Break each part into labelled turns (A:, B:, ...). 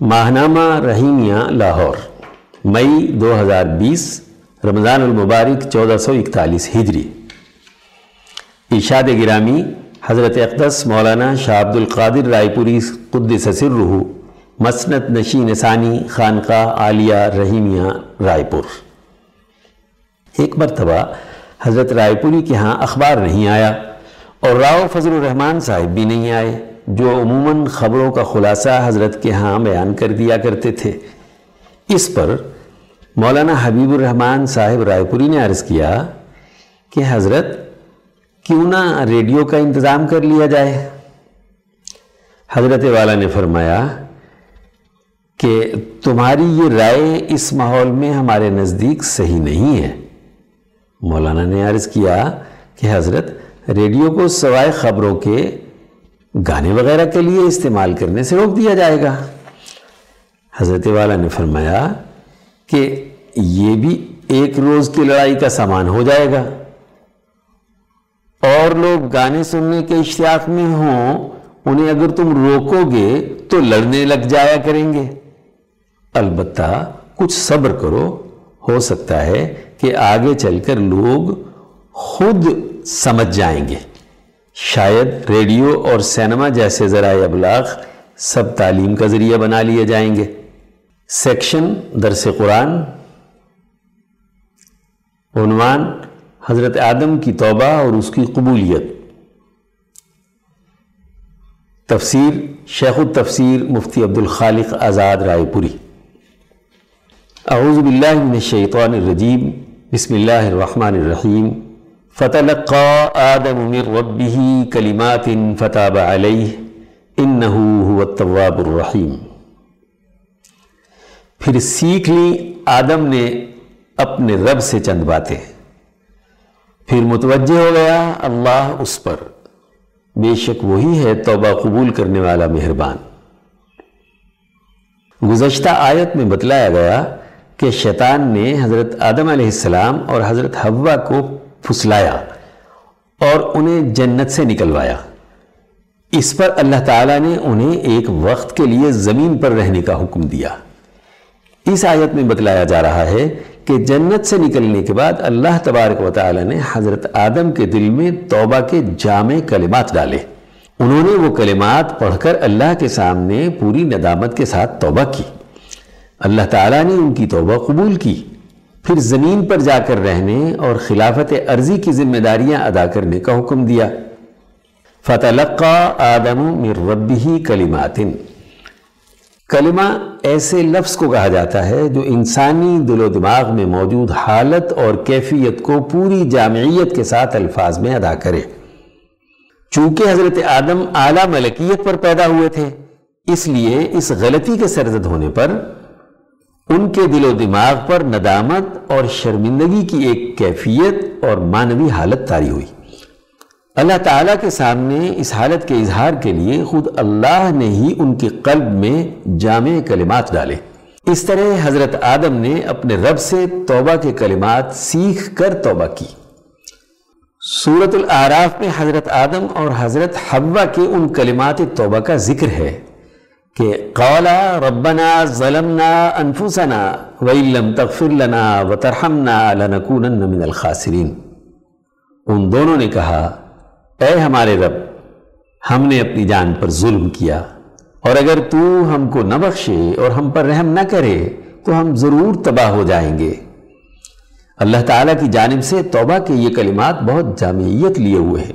A: ماہنامہ رحیمیہ لاہور، مئی دو ہزار بیس، رمضان المبارک، چودہ سو اکتالیس ہجری۔ ارشاد گرامی، حضرت اقدس مولانا شاہ عبد القادر رائے پوری قدس سرہ مسنت نشی نسانی خانقاہ عالیہ رحیمیہ رائے پور۔ ایک مرتبہ حضرت رائے پوری کے ہاں اخبار نہیں آیا اور راؤ فضل الرحمان صاحب بھی نہیں آئے۔ جو عموماً خبروں کا خلاصہ حضرت کے ہاں بیان کر دیا کرتے تھے۔ اس پر مولانا حبیب الرحمان صاحب رائے پوری نے عرض کیا کہ حضرت کیوں نہ ریڈیو کا انتظام کر لیا جائے۔ حضرت والا نے فرمایا کہ تمہاری یہ رائے اس ماحول میں ہمارے نزدیک صحیح نہیں ہے۔ مولانا نے عرض کیا کہ حضرت ریڈیو کو سوائے خبروں کے گانے وغیرہ کے لیے استعمال کرنے سے روک دیا جائے گا۔ حضرت والا نے فرمایا کہ یہ بھی ایک روز کی لڑائی کا سامان ہو جائے گا۔ اور لوگ گانے سننے کے اشتیاق میں ہوں، انہیں اگر تم روکو گے تو لڑنے لگ جایا کریں گے۔ البتہ کچھ صبر کرو، ہو سکتا ہے کہ آگے چل کر لوگ خود سمجھ جائیں گے۔ شاید ریڈیو اور سینما جیسے ذرائع ابلاغ سب تعلیم کا ذریعہ بنا لیے جائیں گے۔ سیکشن درس قرآن۔ عنوان، حضرت آدم کی توبہ اور اس کی قبولیت۔ تفسیر، شیخ التفسیر مفتی عبد الخالق آزاد رائے پوری۔ اعوذ باللہ من الشیطان الرجیم۔ بسم اللہ الرحمن الرحیم۔ فتلقى آدم من ربه كلمات فتاب عليه انه هو التواب الرحیم پھر سیکھ لی، آدم نے اپنے رب سے چند باتیں۔ پھر متوجہ ہو گیا اللہ اس پر۔ بے شک وہی ہے توبہ قبول کرنے والا مہربان۔ گزشتہ آیت میں بتلایا گیا کہ شیطان نے حضرت آدم علیہ السلام اور حضرت حوا کو پھسلایا اور انہیں جنت سے نکلوایا۔ اس پر اللہ تعالیٰ نے انہیں ایک وقت کے لیے زمین پر رہنے کا حکم دیا۔ اس آیت میں بتلایا جا رہا ہے کہ جنت سے نکلنے کے بعد اللہ تبارک و تعالیٰ نے حضرت آدم کے دل میں توبہ کے جامع کلمات ڈالے۔ انہوں نے وہ کلمات پڑھ کر اللہ کے سامنے پوری ندامت کے ساتھ توبہ کی۔ اللہ تعالیٰ نے ان کی توبہ قبول کی۔ پھر زمین پر جا کر رہنے اور خلافت عرضی کی ذمہ داریاں ادا کرنے کا حکم دیا۔ فتلقا آدم من ربی کلمات کلمہ ایسے لفظ کو کہا جاتا ہے جو انسانی دل و دماغ میں موجود حالت اور کیفیت کو پوری جامعیت کے ساتھ الفاظ میں ادا کرے۔ چونکہ حضرت آدم اعلیٰ ملکیت پر پیدا ہوئے تھے، اس لیے اس غلطی کے سرزد ہونے پر ان کے دل و دماغ پر ندامت اور شرمندگی کی ایک کیفیت اور معنوی حالت تاری ہوئی۔ اللہ تعالیٰ کے سامنے اس حالت کے اظہار کے لیے خود اللہ نے ہی ان کے قلب میں جامع کلمات ڈالے۔ اس طرح حضرت آدم نے اپنے رب سے توبہ کے کلمات سیکھ کر توبہ کی۔ سورت العراف میں حضرت آدم اور حضرت حوا کے ان کلمات توبہ کا ذکر ہے۔ کہ قولا ربنا ظلمنا انفسنا وَإِلَّمْ تَغْفِرْ لَنَا وَتَرْحَمْنَا لَنَكُونَنَّ مِنَ الْخَاسِرِينَ ان دونوں نے کہا، اے ہمارے رب، ہم نے اپنی جان پر ظلم کیا، اور اگر تو ہم کو نہ بخشے اور ہم پر رحم نہ کرے، تو ہم ضرور تباہ ہو جائیں گے۔ اللہ تعالیٰ کی جانب سے توبہ کے یہ کلمات بہت جامعیت لیے ہوئے ہیں۔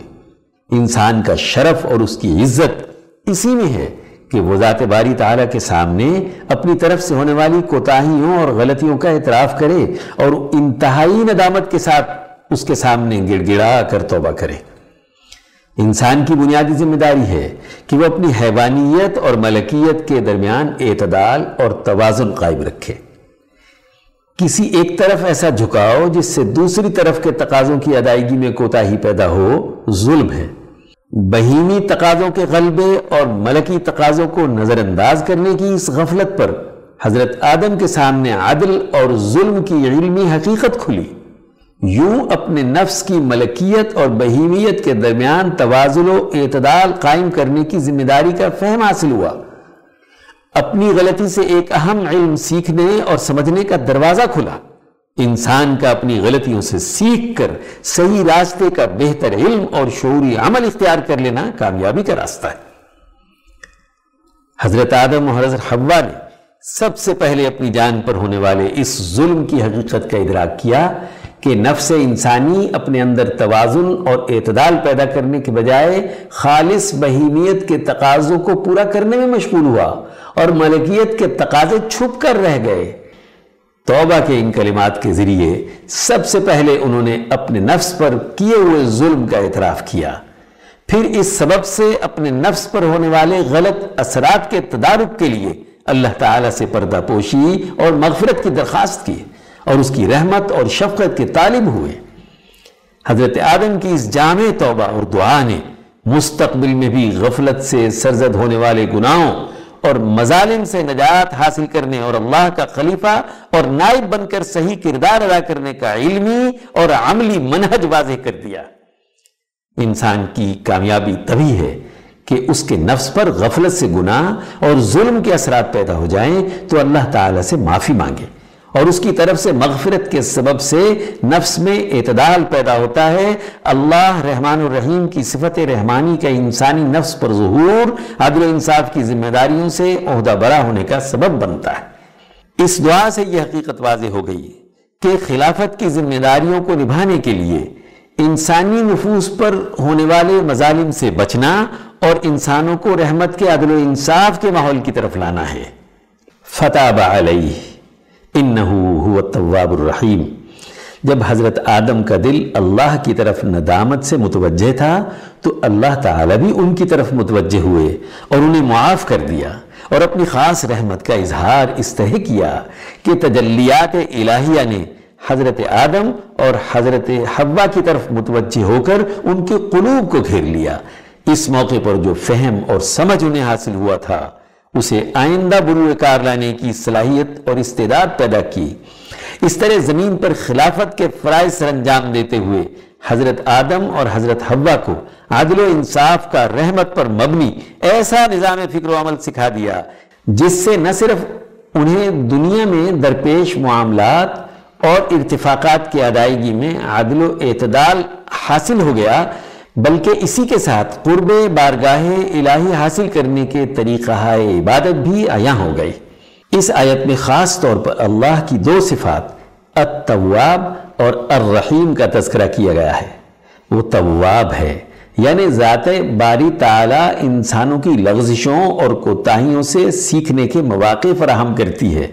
A: انسان کا شرف اور اس کی عزت اسی میں ہے کہ وہ ذات باری تعالیٰ کے سامنے اپنی طرف سے ہونے والی کوتاہیوں اور غلطیوں کا اعتراف کرے اور انتہائی ندامت کے ساتھ اس کے سامنے گڑ گڑا کر توبہ کرے۔ انسان کی بنیادی ذمہ داری ہے کہ وہ اپنی حیوانیت اور ملکیت کے درمیان اعتدال اور توازن قائم رکھے۔ کسی ایک طرف ایسا جھکاؤ جس سے دوسری طرف کے تقاضوں کی ادائیگی میں کوتاہی پیدا ہو، ظلم ہے۔ بہیمی تقاضوں کے غلبے اور ملکی تقاضوں کو نظر انداز کرنے کی اس غفلت پر حضرت آدم کے سامنے عدل اور ظلم کی علمی حقیقت کھلی۔ یوں اپنے نفس کی ملکیت اور بہیمیت کے درمیان توازن و اعتدال قائم کرنے کی ذمہ داری کا فہم حاصل ہوا۔ اپنی غلطی سے ایک اہم علم سیکھنے اور سمجھنے کا دروازہ کھلا۔ انسان کا اپنی غلطیوں سے سیکھ کر صحیح راستے کا بہتر علم اور شعوری عمل اختیار کر لینا کامیابی کا راستہ ہے۔ حضرت آدم اور حضرت حوا نے سب سے پہلے اپنی جان پر ہونے والے اس ظلم کی حقیقت کا ادراک کیا کہ نفس انسانی اپنے اندر توازن اور اعتدال پیدا کرنے کے بجائے خالص بہیمیت کے تقاضوں کو پورا کرنے میں مشغول ہوا اور ملکیت کے تقاضے چھپ کر رہ گئے۔ توبہ کے ان کلمات کے ذریعے سب سے پہلے انہوں نے اپنے نفس پر کیے ہوئے ظلم کا اعتراف کیا۔ پھر اس سبب سے اپنے نفس پر ہونے والے غلط اثرات کے تدارک کے لیے اللہ تعالیٰ سے پردہ پوشی اور مغفرت کی درخواست کی اور اس کی رحمت اور شفقت کے طالب ہوئے۔ حضرت آدم کی اس جامع توبہ اور دعا نے مستقبل میں بھی غفلت سے سرزد ہونے والے گناہوں اور مظالم سے نجات حاصل کرنے اور اللہ کا خلیفہ اور نائب بن کر صحیح کردار ادا کرنے کا علمی اور عملی منہج واضح کر دیا۔ انسان کی کامیابی تبھی ہے کہ اس کے نفس پر غفلت سے گناہ اور ظلم کے اثرات پیدا ہو جائیں تو اللہ تعالیٰ سے معافی مانگے۔ اور اس کی طرف سے مغفرت کے سبب سے نفس میں اعتدال پیدا ہوتا ہے۔ اللہ رحمان الرحیم کی صفت رحمانی کا انسانی نفس پر ظہور، عدل و انصاف کی ذمہ داریوں سے عہدہ برا ہونے کا سبب بنتا ہے۔ اس دعا سے یہ حقیقت واضح ہو گئی کہ خلافت کی ذمہ داریوں کو نبھانے کے لیے انسانی نفوس پر ہونے والے مظالم سے بچنا اور انسانوں کو رحمت کے عدل و انصاف کے ماحول کی طرف لانا ہے۔ فتح علیہ۔ انہو التواب الرحیم۔ جب حضرت آدم کا دل اللہ کی طرف ندامت سے متوجہ تھا، تو اللہ تعالیٰ بھی ان کی طرف متوجہ ہوئے اور انہیں معاف کر دیا اور اپنی خاص رحمت کا اظہار اس طرح کیا کہ تجلیات الہیہ نے حضرت آدم اور حضرت حوا کی طرف متوجہ ہو کر ان کے قلوب کو گھیر لیا۔ اس موقع پر جو فہم اور سمجھ انہیں حاصل ہوا تھا اسے آئندہ بروئے کار لانے کی صلاحیت اور استعداد پیدا کی۔ اس طرح زمین پر خلافت کے فرائض سر انجام دیتے ہوئے حضرت آدم اور حضرت حوا کو عدل و انصاف کا رحمت پر مبنی ایسا نظام فکر و عمل سکھا دیا، جس سے نہ صرف انہیں دنیا میں درپیش معاملات اور ارتفاقات کی ادائیگی میں عدل و اعتدال حاصل ہو گیا بلکہ اسی کے ساتھ قرب بارگاہ الہی حاصل کرنے کے طریقہ عبادت بھی آیا ہو گئی۔ اس آیت میں خاص طور پر اللہ کی دو صفات، التواب اور الرحیم کا تذکرہ کیا گیا ہے۔ وہ تواب ہے یعنی ذات باری تعالی انسانوں کی لغزشوں اور کوتاہیوں سے سیکھنے کے مواقع فراہم کرتی ہے۔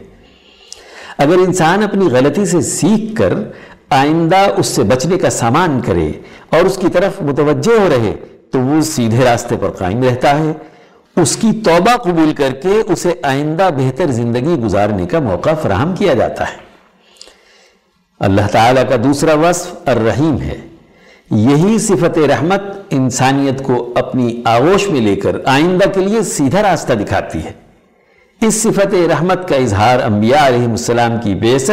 A: اگر انسان اپنی غلطی سے سیکھ کر آئندہ اس سے بچنے کا سامان کرے اور اس کی طرف متوجہ ہو رہے تو وہ سیدھے راستے پر قائم رہتا ہے۔ اس کی توبہ قبول کر کے اسے آئندہ بہتر زندگی گزارنے کا موقع فراہم کیا جاتا ہے۔ اللہ تعالیٰ کا دوسرا وصف الرحیم ہے۔ یہی صفت رحمت انسانیت کو اپنی آغوش میں لے کر آئندہ کے لیے سیدھا راستہ دکھاتی ہے۔ اس صفت رحمت کا اظہار انبیاء علیہ السلام کی بیست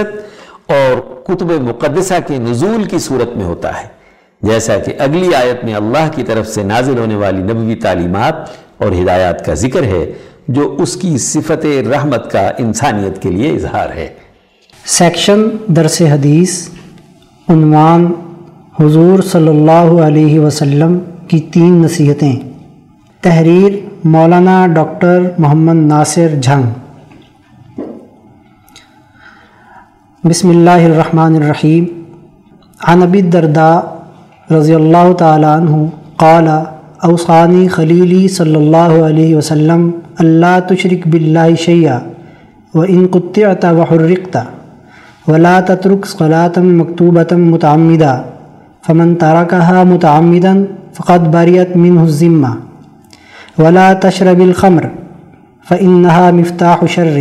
A: اور کتب مقدسہ کے نزول کی صورت میں ہوتا ہے۔ جیسا کہ اگلی آیت میں اللہ کی طرف سے نازل ہونے والی نبوی تعلیمات اور ہدایات کا ذکر ہے، جو اس کی صفت رحمت کا انسانیت کے لیے اظہار ہے۔
B: سیکشن درس حدیث، عنوان حضور صلی اللہ علیہ وسلم کی تین نصیحتیں۔ تحریر مولانا ڈاکٹر محمد ناصر جھنگ۔ بسم اللہ الرحمن الرحیم۔ عن ابی الدرداء رضی اللہ تعالیٰ عنہ قال، اوصانی خلیلی صلی اللہ علیہ وسلم، اللہ تشرک باللہ شیعہ، و ان قطعت و حرقت ولا تترک صلاة مکتوبة متعمدہ، فمن ترکها متعمدا فقد بریت منه الزمہ ولا تشرب الخمر فإنها مفتاح شر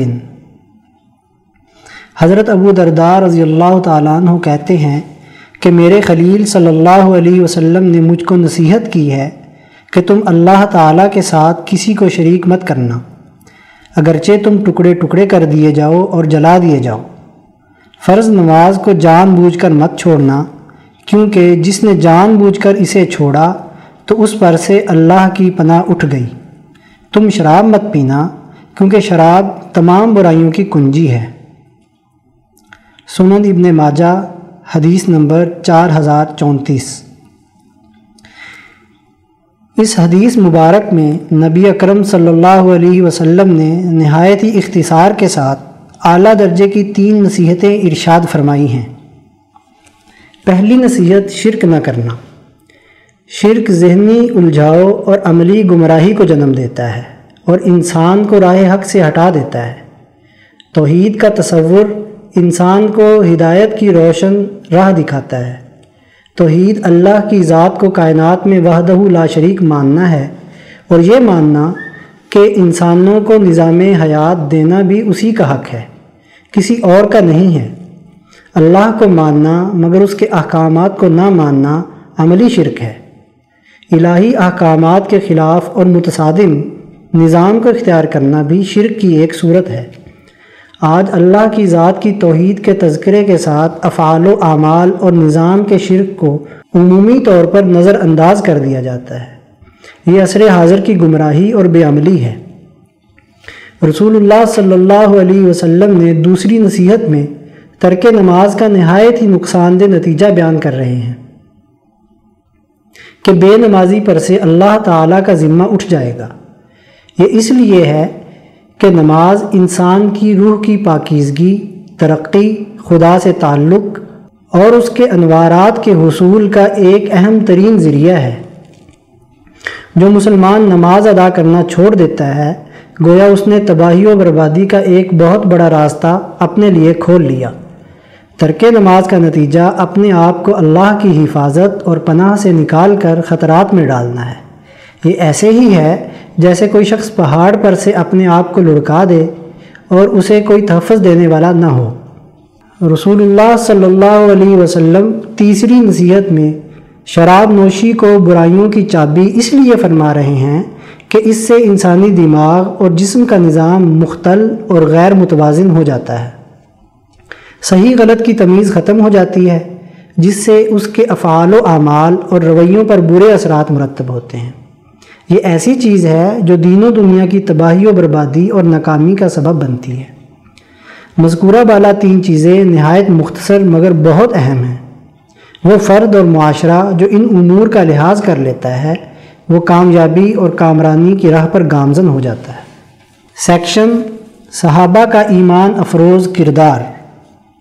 B: حضرت ابو دردار رضی اللہ تعالیٰ عنہ کہتے ہیں کہ میرے خلیل صلی اللہ علیہ وسلم نے مجھ کو نصیحت کی ہے کہ تم اللہ تعالیٰ کے ساتھ کسی کو شریک مت کرنا، اگرچہ تم ٹکڑے ٹکڑے کر دیے جاؤ اور جلا دیے جاؤ۔ فرض نماز کو جان بوجھ کر مت چھوڑنا، کیونکہ جس نے جان بوجھ کر اسے چھوڑا تو اس پر سے اللہ کی پناہ اٹھ گئی۔ تم شراب مت پینا، کیونکہ شراب تمام برائیوں کی کنجی ہے۔ سنن ابن ماجہ، حدیث نمبر چار ہزار چونتیس۔ اس حدیث مبارک میں نبی اکرم صلی اللہ علیہ وسلم نے نہایت ہی اختصار کے ساتھ اعلیٰ درجے کی تین نصیحتیں ارشاد فرمائی ہیں۔ پہلی نصیحت، شرک نہ کرنا۔ شرک ذہنی الجھاؤ اور عملی گمراہی کو جنم دیتا ہے اور انسان کو راہ حق سے ہٹا دیتا ہے۔ توحید کا تصور انسان کو ہدایت کی روشن راہ دکھاتا ہے۔ توحید اللہ کی ذات کو کائنات میں وحدہ لا شریک ماننا ہے اور یہ ماننا کہ انسانوں کو نظام حیات دینا بھی اسی کا حق ہے، کسی اور کا نہیں ہے۔ اللہ کو ماننا مگر اس کے احکامات کو نہ ماننا عملی شرک ہے۔ الہی احکامات کے خلاف اور متصادم نظام کو اختیار کرنا بھی شرک کی ایک صورت ہے۔ آج اللہ کی ذات کی توحید کے تذکرے کے ساتھ افعال و اعمال اور نظام کے شرک کو عمومی طور پر نظر انداز کر دیا جاتا ہے۔ یہ عصر حاضر کی گمراہی اور بے عملی ہے۔ رسول اللہ صلی اللہ علیہ وسلم نے دوسری نصیحت میں ترک نماز کا نہایت ہی نقصان دہ نتیجہ بیان کر رہے ہیں۔ کہ بے نمازی پر سے اللہ تعالیٰ کا ذمہ اٹھ جائے گا۔ یہ اس لیے ہے کہ نماز انسان کی روح کی پاکیزگی، ترقی، خدا سے تعلق اور اس کے انوارات کے حصول کا ایک اہم ترین ذریعہ ہے۔ جو مسلمان نماز ادا کرنا چھوڑ دیتا ہے، گویا اس نے تباہی و بربادی کا ایک بہت بڑا راستہ اپنے لیے کھول لیا۔ ترک نماز کا نتیجہ اپنے آپ کو اللہ کی حفاظت اور پناہ سے نکال کر خطرات میں ڈالنا ہے۔ یہ ایسے ہی ہے جیسے کوئی شخص پہاڑ پر سے اپنے آپ کو لڑکا دے اور اسے کوئی تحفظ دینے والا نہ ہو۔ رسول اللہ صلی اللہ علیہ وسلم تیسری نصیحت میں شراب نوشی کو برائیوں کی چابی اس لیے فرما رہے ہیں کہ اس سے انسانی دماغ اور جسم کا نظام مختل اور غیر متوازن ہو جاتا ہے۔ صحیح غلط کی تمیز ختم ہو جاتی ہے، جس سے اس کے افعال و اعمال اور رویوں پر برے اثرات مرتب ہوتے ہیں۔ یہ ایسی چیز ہے جو دین و دنیا کی تباہی و بربادی اور ناکامی کا سبب بنتی ہے۔ مذکورہ بالا تین چیزیں نہایت مختصر مگر بہت اہم ہیں۔ وہ فرد اور معاشرہ جو ان امور کا لحاظ کر لیتا ہے، وہ کامیابی اور کامرانی کی راہ پر گامزن ہو جاتا ہے۔ سیکشن صحابہ کا ایمان افروز کردار۔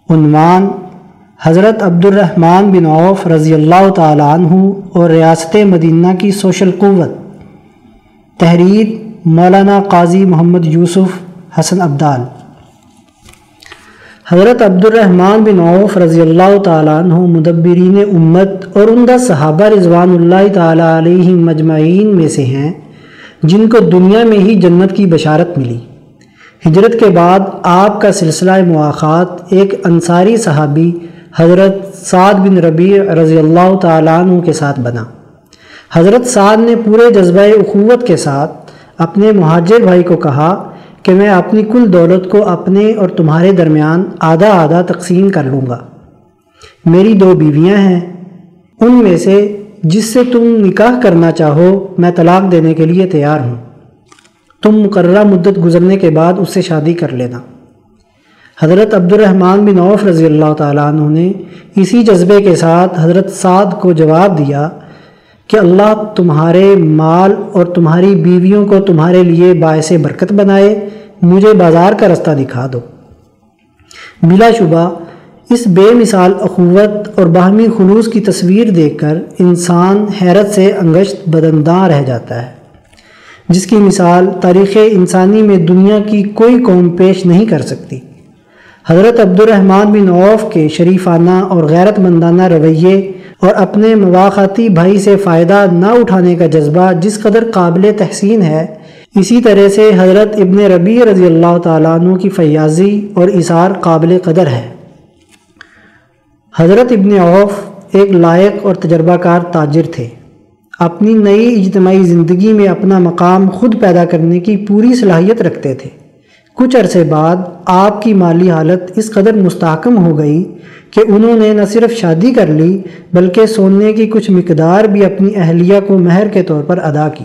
B: عنوان حضرت عبد الرحمن بن عوف رضی اللہ تعالیٰ عنہ اور ریاست مدینہ کی سوشل قوت۔ تحریر مولانا قاضی محمد یوسف حسن عبدال حضرت عبد الرحمن بن عوف رضی اللہ تعالیٰ عنہ مدبرین امت اور عمدہ صحابہ رضوان اللہ تعالیٰ علیہ مجمعین میں سے ہیں، جن کو دنیا میں ہی جنت کی بشارت ملی۔ ہجرت کے بعد آپ کا سلسلہ مواقعات ایک انصاری صحابی حضرت سعد بن ربیع رضی اللہ تعالیٰ عنہ کے ساتھ بنا۔ حضرت سعد نے پورے جذبہ اخوت کے ساتھ اپنے مہاجر بھائی کو کہا کہ میں اپنی کل دولت کو اپنے اور تمہارے درمیان آدھا آدھا تقسیم کر لوں گا۔ میری دو بیویاں ہیں۔ ان میں سے جس سے تم نکاح کرنا چاہو، میں طلاق دینے کے لیے تیار ہوں۔ تم مقررہ مدت گزرنے کے بعد اس سے شادی کر لینا۔ حضرت عبد الرحمن بن عوف رضی اللہ تعالیٰ عنہ نے اسی جذبے کے ساتھ حضرت سعد کو جواب دیا کہ اللہ تمہارے مال اور تمہاری بیویوں کو تمہارے لیے باعث برکت بنائے، مجھے بازار کا رستہ دکھا دو۔ بلا شبہ، اس بے مثال اخوت اور باہمی خلوص کی تصویر دیکھ کر انسان حیرت سے انگشت بدنداں رہ جاتا ہے۔ جس کی مثال تاریخ انسانی میں دنیا کی کوئی قوم پیش نہیں کر سکتی۔ حضرت عبد الرحمن بن عوف کے شریفانہ اور غیرت مندانہ رویے اور اپنے مواقعاتی بھائی سے فائدہ نہ اٹھانے کا جذبہ جس قدر قابل تحسین ہے، اسی طرح سے حضرت ابن ربی رضی اللہ تعالیٰ عنہ کی فیاضی اور اثار قابل قدر ہے۔ حضرت ابن عوف ایک لائق اور تجربہ کار تاجر تھے۔ اپنی نئی اجتماعی زندگی میں اپنا مقام خود پیدا کرنے کی پوری صلاحیت رکھتے تھے۔ کچھ عرصے بعد آپ کی مالی حالت اس قدر مستحکم ہو گئی کہ انہوں نے نہ صرف شادی کر لی، بلکہ سونے کی کچھ مقدار بھی اپنی اہلیہ کو مہر کے طور پر ادا کی۔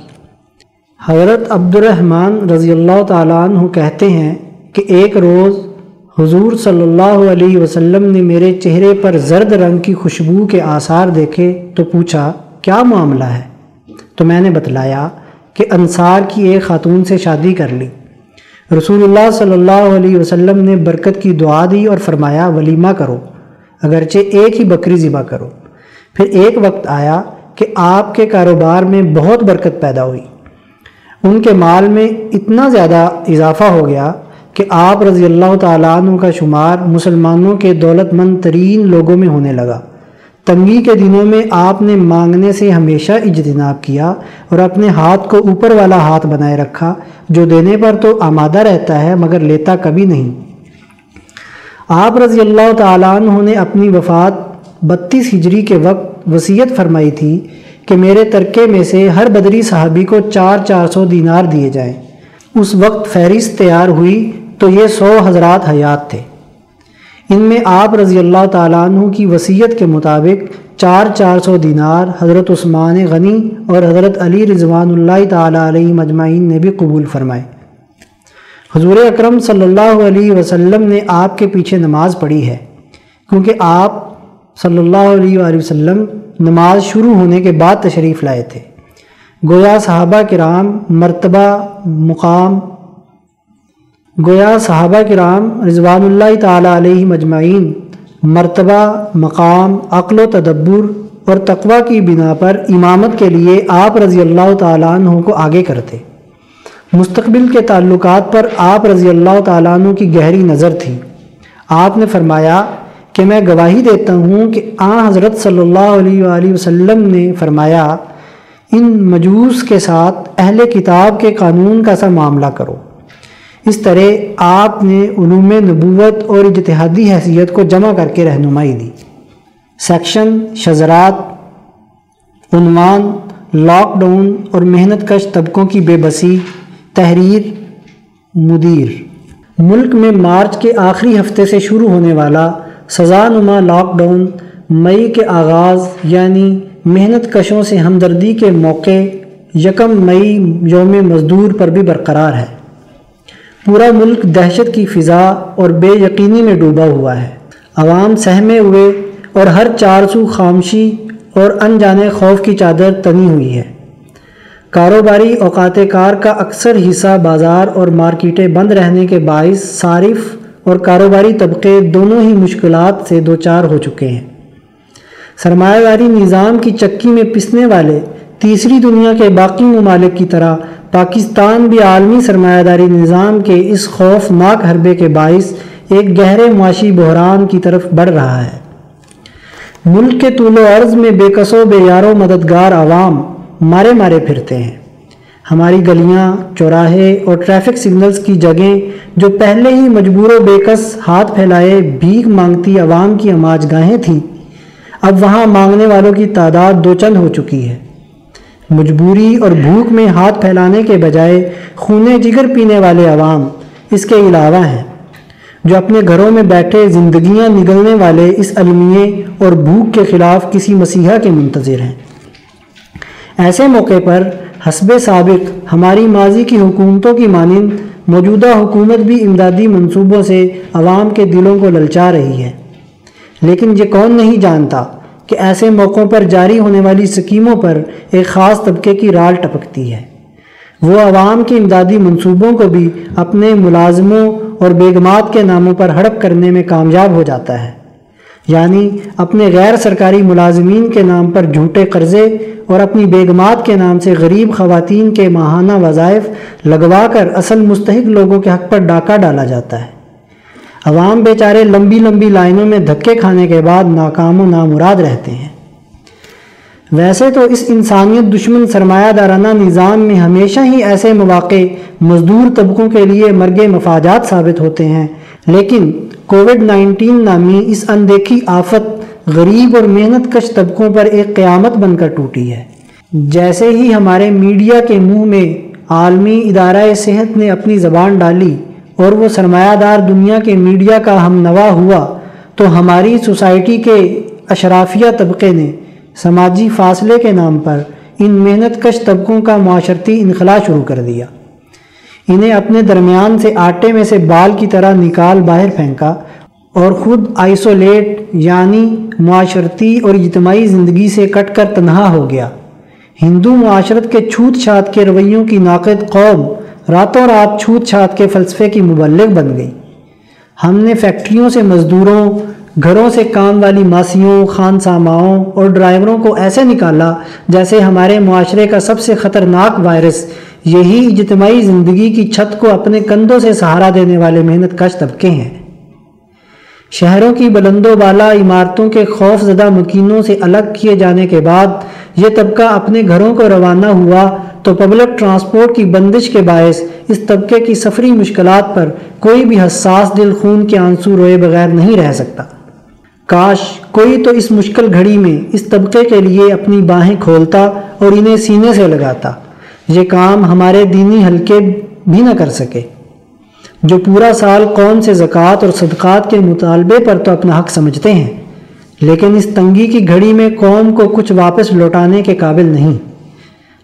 B: حضرت عبد الرحمن رضی اللہ تعالیٰ عنہ کہتے ہیں کہ ایک روز حضور صلی اللہ علیہ وسلم نے میرے چہرے پر زرد رنگ کی خوشبو کے آثار دیکھے تو پوچھا، کیا معاملہ ہے؟ تو میں نے بتلایا کہ انصار کی ایک خاتون سے شادی کر لی۔ رسول اللہ صلی اللہ علیہ وسلم نے برکت کی دعا دی اور فرمایا، ولیمہ کرو۔ اگرچہ ایک ہی بکری ذبح کرو۔ پھر ایک وقت آیا کہ آپ کے کاروبار میں بہت برکت پیدا ہوئی۔ ان کے مال میں اتنا زیادہ اضافہ ہو گیا کہ آپ رضی اللہ تعالیٰ عنہ کا شمار مسلمانوں کے دولت مند ترین لوگوں میں ہونے لگا۔ تنگی کے دنوں میں آپ نے مانگنے سے ہمیشہ اجتناب کیا اور اپنے ہاتھ کو اوپر والا ہاتھ بنائے رکھا، جو دینے پر تو آمادہ رہتا ہے مگر لیتا کبھی نہیں۔ آپ رضی اللہ تعالیٰ عنہ نے اپنی وفات بتیس ہجری کے وقت وصیت فرمائی تھی کہ میرے ترکے میں سے ہر بدری صحابی کو چار چار سو دینار دیے جائیں۔ اس وقت فہرست تیار ہوئی تو یہ سو حضرات حیات تھے۔ ان میں آپ رضی اللہ تعالیٰ عنہ کی وصیت کے مطابق چار چار سو دینار حضرت عثمان غنی اور حضرت علی رضوان اللہ تعالیٰ علیہ مجمعین نے بھی قبول فرمائے۔ حضور اکرم صلی اللہ علیہ وسلم نے آپ کے پیچھے نماز پڑھی ہے۔ کیونکہ آپ صلی اللہ علیہ وآلہ وسلم نماز شروع ہونے کے بعد تشریف لائے تھے۔ گویا صحابہ کرام مرتبہ مقام، گویا صحابہ کرام رضوان اللہ تعالیٰ علیہ مجمعین مرتبہ مقام، عقل و تدبر اور تقوی کی بنا پر امامت کے لیے آپ رضی اللہ تعالیٰ عنہ کو آگے کرتے۔ مستقبل کے تعلقات پر آپ رضی اللہ تعالیٰ عنہ کی گہری نظر تھی۔ آپ نے فرمایا کہ میں گواہی دیتا ہوں کہ آ حضرت صلی اللہ علیہ وآلہ وسلم نے فرمایا، ان مجوس کے ساتھ اہل کتاب کے قانون کا سا معاملہ کرو۔ اس طرح آپ نے علوم نبوت اور اجتہادی حیثیت کو جمع کر کے رہنمائی دی۔ سیکشن شزرات عنوان، لاک ڈاؤن اور محنت کش طبقوں کی بے بسی۔ تحریر مدیر۔ ملک میں مارچ کے آخری ہفتے سے شروع ہونے والا سزا نما لاک ڈاؤن مئی کے آغاز یعنی محنت کشوں سے ہمدردی کے موقع یکم مئی یوم مزدور پر بھی برقرار ہے۔ پورا ملک دہشت کی فضا اور بے یقینی میں ڈوبا ہوا ہے۔ عوام سہمے ہوئے اور ہر چار سو خامشی اور انجانے خوف کی چادر تنی ہوئی ہے۔ کاروباری اوقات کار کا اکثر حصہ بازار اور مارکیٹیں بند رہنے کے باعث صارف اور کاروباری طبقے دونوں ہی مشکلات سے دوچار ہو چکے ہیں۔ سرمایہ داری نظام کی چکی میں پسنے والے تیسری دنیا کے باقی ممالک کی طرح پاکستان بھی عالمی سرمایہ داری نظام کے اس خوفناک حربے کے باعث ایک گہرے معاشی بحران کی طرف بڑھ رہا ہے۔ ملک کے طول و عرض میں بے قصو بے یارو مددگار عوام مارے مارے پھرتے ہیں۔ ہماری گلیاں، چوراہے اور ٹریفک سگنلز کی جگہیں جو پہلے ہی مجبور و بے کس ہاتھ پھیلائے بھیک مانگتی عوام کی اماج گاہیں تھیں، اب وہاں مانگنے والوں کی تعداد دو چند ہو چکی ہے۔ مجبوری اور بھوک میں ہاتھ پھیلانے کے بجائے خونے جگر پینے والے عوام اس کے علاوہ ہیں۔ جو اپنے گھروں میں بیٹھے زندگیاں نگلنے والے اس المیے اور بھوک کے خلاف کسی مسیحا کے منتظر ہیں۔ ایسے موقع پر حسب سابق ہماری ماضی کی حکومتوں کی مانند موجودہ حکومت بھی امدادی منصوبوں سے عوام کے دلوں کو للچا رہی ہے۔ لیکن یہ کون نہیں جانتا کہ ایسے موقعوں پر جاری ہونے والی سکیموں پر ایک خاص طبقے کی رال ٹپکتی ہے۔ وہ عوام کے امدادی منصوبوں کو بھی اپنے ملازموں اور بیگمات کے ناموں پر ہڑپ کرنے میں کامیاب ہو جاتا ہے۔ یعنی اپنے غیر سرکاری ملازمین کے نام پر جھوٹے قرضے اور اپنی بیگمات کے نام سے غریب خواتین کے ماہانہ وظائف لگوا کر اصل مستحق لوگوں کے حق پر ڈاکہ ڈالا جاتا ہے۔ عوام بیچارے لمبی لمبی لائنوں میں دھکے کھانے کے بعد ناکام و نامراد رہتے ہیں۔ ویسے تو اس انسانیت دشمن سرمایہ دارانہ نظام میں ہمیشہ ہی ایسے مواقع مزدور طبقوں کے لیے مرگ مفاجات ثابت ہوتے ہیں، لیکن کووڈ نائنٹین نامی اس اندیکھی آفت غریب اور محنت کش طبقوں پر ایک قیامت بن کر ٹوٹی ہے۔ جیسے ہی ہمارے میڈیا کے منہ میں عالمی ادارہ صحت نے اپنی زبان ڈالی اور وہ سرمایہ دار دنیا کے میڈیا کا ہم نوا ہوا، تو ہماری سوسائٹی کے اشرافیہ طبقے نے سماجی فاصلے کے نام پر ان محنت کش طبقوں کا معاشرتی انخلا شروع کر دیا۔ انہیں اپنے درمیان سے آٹے میں سے بال کی طرح نکال باہر پھینکا اور خود آئسولیٹ یعنی معاشرتی اور اجتماعی زندگی سے کٹ کر تنہا ہو گیا۔ ہندو معاشرت کے چھوت چھات کے رویوں کی ناقد قوم راتوں رات چھوت چھات کے فلسفے کی مبلغ بن گئی۔ ہم نے فیکٹریوں سے مزدوروں، گھروں سے کام والی ماسیوں، خان ساماؤں اور ڈرائیوروں کو ایسے نکالا جیسے ہمارے معاشرے کا سب سے خطرناک وائرس یہی اجتماعی زندگی کی چھت کو اپنے کندھوں سے سہارا دینے والے محنت کش طبقے ہیں۔ شہروں کی بلند و بالا عمارتوں کے خوف زدہ مکینوں سے الگ کیے جانے کے بعد یہ طبقہ اپنے گھروں کو روانہ ہوا تو پبلک ٹرانسپورٹ کی بندش کے باعث اس طبقے کی سفری مشکلات پر کوئی بھی حساس دل خون کے آنسو روئے بغیر نہیں رہ سکتا۔ کاش کوئی تو اس مشکل گھڑی میں اس طبقے کے لیے اپنی باہیں کھولتا اور انہیں سینے سے لگاتا۔ یہ کام ہمارے دینی حلقے بھی نہ کر سکے۔ جو پورا سال قوم سے زکوٰۃ اور صدقات کے مطالبے پر تو اپنا حق سمجھتے ہیں، لیکن اس تنگی کی گھڑی میں قوم کو کچھ واپس لوٹانے کے قابل نہیں۔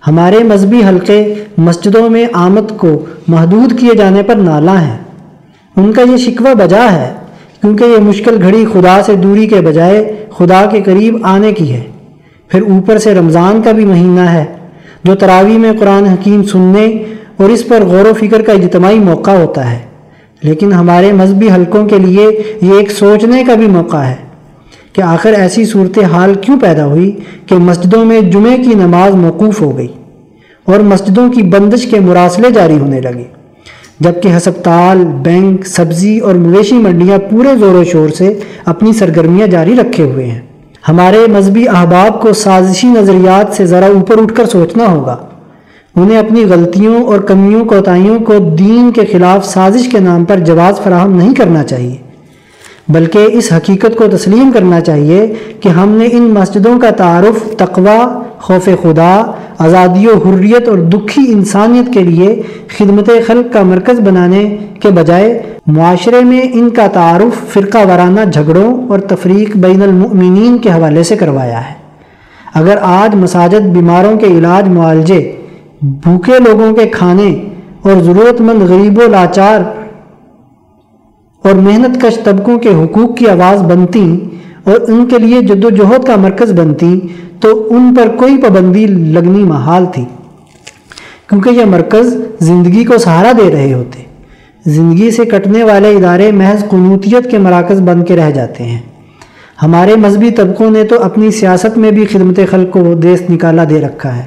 B: ہمارے مذہبی حلقے مسجدوں میں آمد کو محدود کیے جانے پر نالا ہیں۔ ان کا یہ شکوہ بجا ہے، کیونکہ یہ مشکل گھڑی خدا سے دوری کے بجائے خدا کے قریب آنے کی ہے۔ پھر اوپر سے رمضان کا بھی مہینہ ہے۔ جو تراوی میں قرآن حکیم سننے اور اس پر غور و فکر کا اجتماعی موقع ہوتا ہے۔ لیکن ہمارے مذہبی حلقوں کے لیے یہ ایک سوچنے کا بھی موقع ہے کہ آخر ایسی صورت حال کیوں پیدا ہوئی کہ مسجدوں میں جمعے کی نماز موقوف ہو گئی اور مسجدوں کی بندش کے مراسلے جاری ہونے لگے۔ جبکہ ہسپتال، بینک، سبزی اور مویشی منڈیاں پورے زور و شور سے اپنی سرگرمیاں جاری رکھے ہوئے ہیں۔ ہمارے مذہبی احباب کو سازشی نظریات سے ذرا اوپر اٹھ کر سوچنا ہوگا۔ انہیں اپنی غلطیوں اور کمیوں کوتاہیوں کو دین کے خلاف سازش کے نام پر جواز فراہم نہیں کرنا چاہیے، بلکہ اس حقیقت کو تسلیم کرنا چاہیے کہ ہم نے ان مسجدوں کا تعارف، تقوی، خوف خدا آزادی و حریت اور دکھی انسانیت کے لیے خدمت خلق کا مرکز بنانے کے بجائے معاشرے میں ان کا تعارف فرقہ وارانہ جھگڑوں اور تفریق بین المؤمنین کے حوالے سے کروایا ہے۔ اگر آج مساجد بیماروں کے علاج معالجے، بھوکے لوگوں کے کھانے اور ضرورت مند غریب و لاچار اور محنت کش طبقوں کے حقوق کی آواز بنتی اور ان کے لیے جد و جہد کا مرکز بنتی تو ان پر کوئی پابندی لگنی محال تھی۔ کیونکہ یہ مرکز زندگی کو سہارا دے رہے ہوتے۔ زندگی سے کٹنے والے ادارے محض قنوتیت کے مراکز بن کے رہ جاتے ہیں۔ ہمارے مذہبی طبقوں نے تو اپنی سیاست میں بھی خدمت خلق کو دیس نکالا دے رکھا ہے۔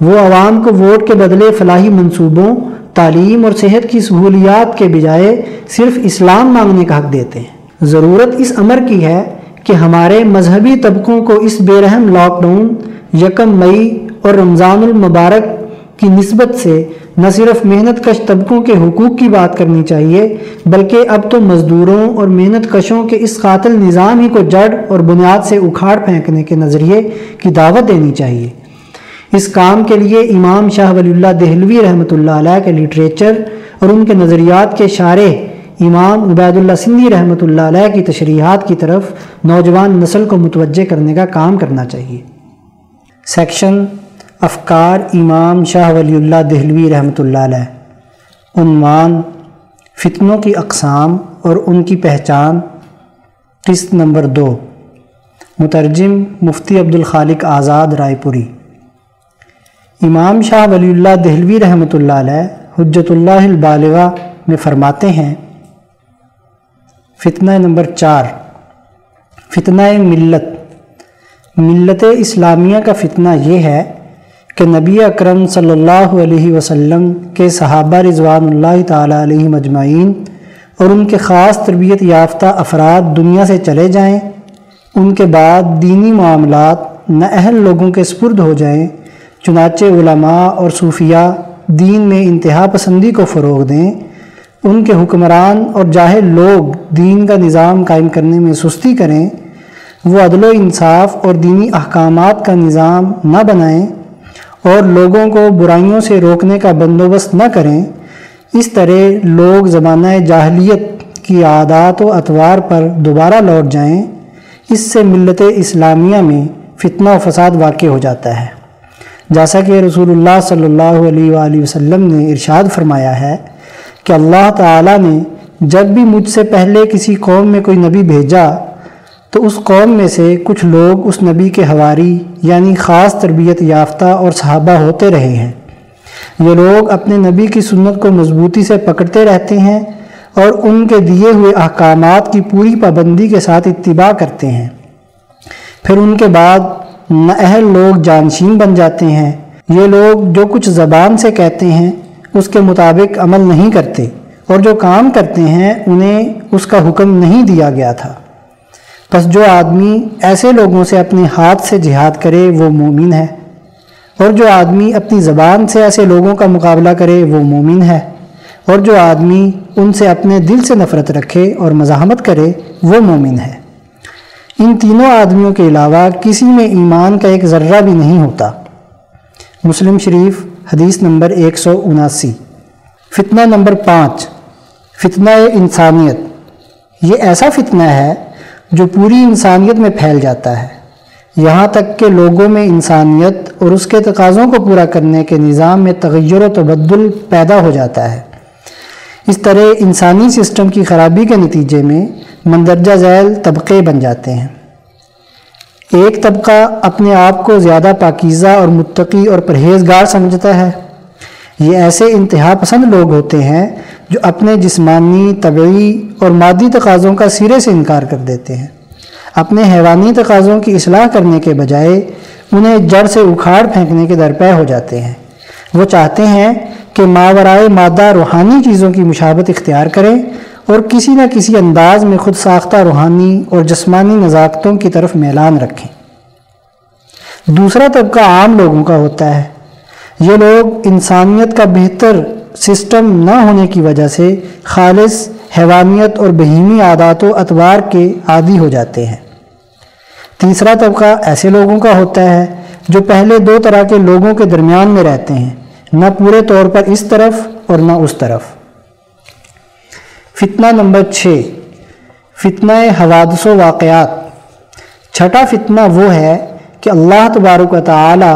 B: وہ عوام کو ووٹ کے بدلے فلاحی منصوبوں، تعلیم اور صحت کی سہولیات کے بجائے صرف اسلام مانگنے کا حق دیتے ہیں۔ ضرورت اس امر کی ہے کہ ہمارے مذہبی طبقوں کو اس بے رحم لاک ڈاؤن یکم مئی اور رمضان المبارک کی نسبت سے نہ صرف محنت کش طبقوں کے حقوق کی بات کرنی چاہیے، بلکہ اب تو مزدوروں اور محنت کشوں کے اس قاتل نظام ہی کو جڑ اور بنیاد سے اکھاڑ پھینکنے کے نظریے کی دعوت دینی چاہیے۔ اس کام کے لیے امام شاہ ولی اللہ دہلوی رحمۃ اللہ علیہ کے لٹریچر اور ان کے نظریات کے شارح امام عبید اللہ سندھی رحمۃ اللہ علیہ کی تشریحات کی طرف نوجوان نسل کو متوجہ کرنے کا کام کرنا چاہیے۔ سیکشن افکار امام شاہ ولی اللہ دہلوی رحمۃ اللہ علیہ۔ عنوان فتنوں کی اقسام اور ان کی پہچان۔ قسط نمبر دو۔ مترجم مفتی عبد الخالق آزاد رائے پوری۔ امام شاہ ولی اللہ دہلوی رحمۃ اللہ علیہ حجت اللہ البالغہ میں فرماتے ہیں فتنہ نمبر چار، فتنہ ملت۔ ملت اسلامیہ کا فتنہ یہ ہے کہ نبی اکرم صلی اللہ علیہ وسلم کے صحابہ رضوان اللہ تعالیٰ علیہ مجمعین اور ان کے خاص تربیت یافتہ افراد دنیا سے چلے جائیں، ان کے بعد دینی معاملات نہ اہل لوگوں کے سپرد ہو جائیں، چنانچہ علماء اور صوفیہ دین میں انتہا پسندی کو فروغ دیں ان کے حکمران اور جاہل لوگ دین کا نظام قائم کرنے میں سستی کریں، وہ عدل و انصاف اور دینی احکامات کا نظام نہ بنائیں اور لوگوں کو برائیوں سے روکنے کا بندوبست نہ کریں۔ اس طرح لوگ زمانہ جاہلیت کی عادات و اطوار پر دوبارہ لوٹ جائیں، اس سے ملت اسلامیہ میں فتنہ و فساد واقع ہو جاتا ہے۔ جیسا کہ رسول اللہ صلی اللہ علیہ وآلہ وسلم نے ارشاد فرمایا ہے کہ اللہ تعالیٰ نے جب بھی مجھ سے پہلے کسی قوم میں کوئی نبی بھیجا، تو اس قوم میں سے کچھ لوگ اس نبی کے ہواری یعنی خاص تربیت یافتہ اور صحابہ ہوتے رہے ہیں۔ یہ لوگ اپنے نبی کی سنت کو مضبوطی سے پکڑتے رہتے ہیں اور ان کے دیے ہوئے احکامات کی پوری پابندی کے ساتھ اتباع کرتے ہیں۔ پھر ان کے بعد نااہل لوگ جانشین بن جاتے ہیں۔ یہ لوگ جو کچھ زبان سے کہتے ہیں اس کے مطابق عمل نہیں کرتے اور جو کام کرتے ہیں انہیں اس کا حکم نہیں دیا گیا تھا۔ بس جو آدمی ایسے لوگوں سے اپنے ہاتھ سے جہاد کرے وہ مومن ہے اور جو آدمی اپنی زبان سے ایسے لوگوں کا مقابلہ کرے وہ مومن ہے اور جو آدمی ان سے اپنے دل سے نفرت رکھے اور مزاحمت کرے وہ مومن ہے۔ ان تینوں آدمیوں کے علاوہ کسی میں ایمان کا ایک ذرہ بھی نہیں ہوتا۔ مسلم شریف حدیث نمبر ایک سو اناسی۔ فتنہ نمبر پانچ۔ فتنہ انسانیت۔ یہ ایسا فتنہ ہے جو پوری انسانیت میں پھیل جاتا ہے۔ یہاں تک کہ لوگوں میں انسانیت اور اس کے تقاضوں کو پورا کرنے کے نظام میں تغیر و تبدل پیدا ہو جاتا ہے۔ اس طرح انسانی سسٹم کی خرابی کے نتیجے میں مندرجہ ذیل طبقے بن جاتے ہیں۔ ایک طبقہ اپنے آپ کو زیادہ پاکیزہ اور متقی اور پرہیزگار سمجھتا ہے۔ یہ ایسے انتہا پسند لوگ ہوتے ہیں جو اپنے جسمانی، طبعی اور مادی تقاضوں کا سرے سے انکار کر دیتے ہیں۔ اپنے حیوانی تقاضوں کی اصلاح کرنے کے بجائے انہیں جڑ سے اکھاڑ پھینکنے کے درپے ہو جاتے ہیں۔ وہ چاہتے ہیں کہ ماورائے مادہ روحانی چیزوں کی مشابت اختیار کریں اور کسی نہ کسی انداز میں خود ساختہ روحانی اور جسمانی نزاکتوں کی طرف میلان رکھیں۔ دوسرا طبقہ عام لوگوں کا ہوتا ہے۔ یہ لوگ انسانیت کا بہتر سسٹم نہ ہونے کی وجہ سے خالص حیوانیت اور بہیمی عادات و اطوار کے عادی ہو جاتے ہیں۔ تیسرا طبقہ ایسے لوگوں کا ہوتا ہے جو پہلے دو طرح کے لوگوں کے درمیان میں رہتے ہیں، نہ پورے طور پر اس طرف اور نہ اس طرف۔ فتنہ نمبر چھ، فتنہ حوادث و واقعات۔ چھٹا فتنہ وہ ہے کہ اللہ تبارک و تعالی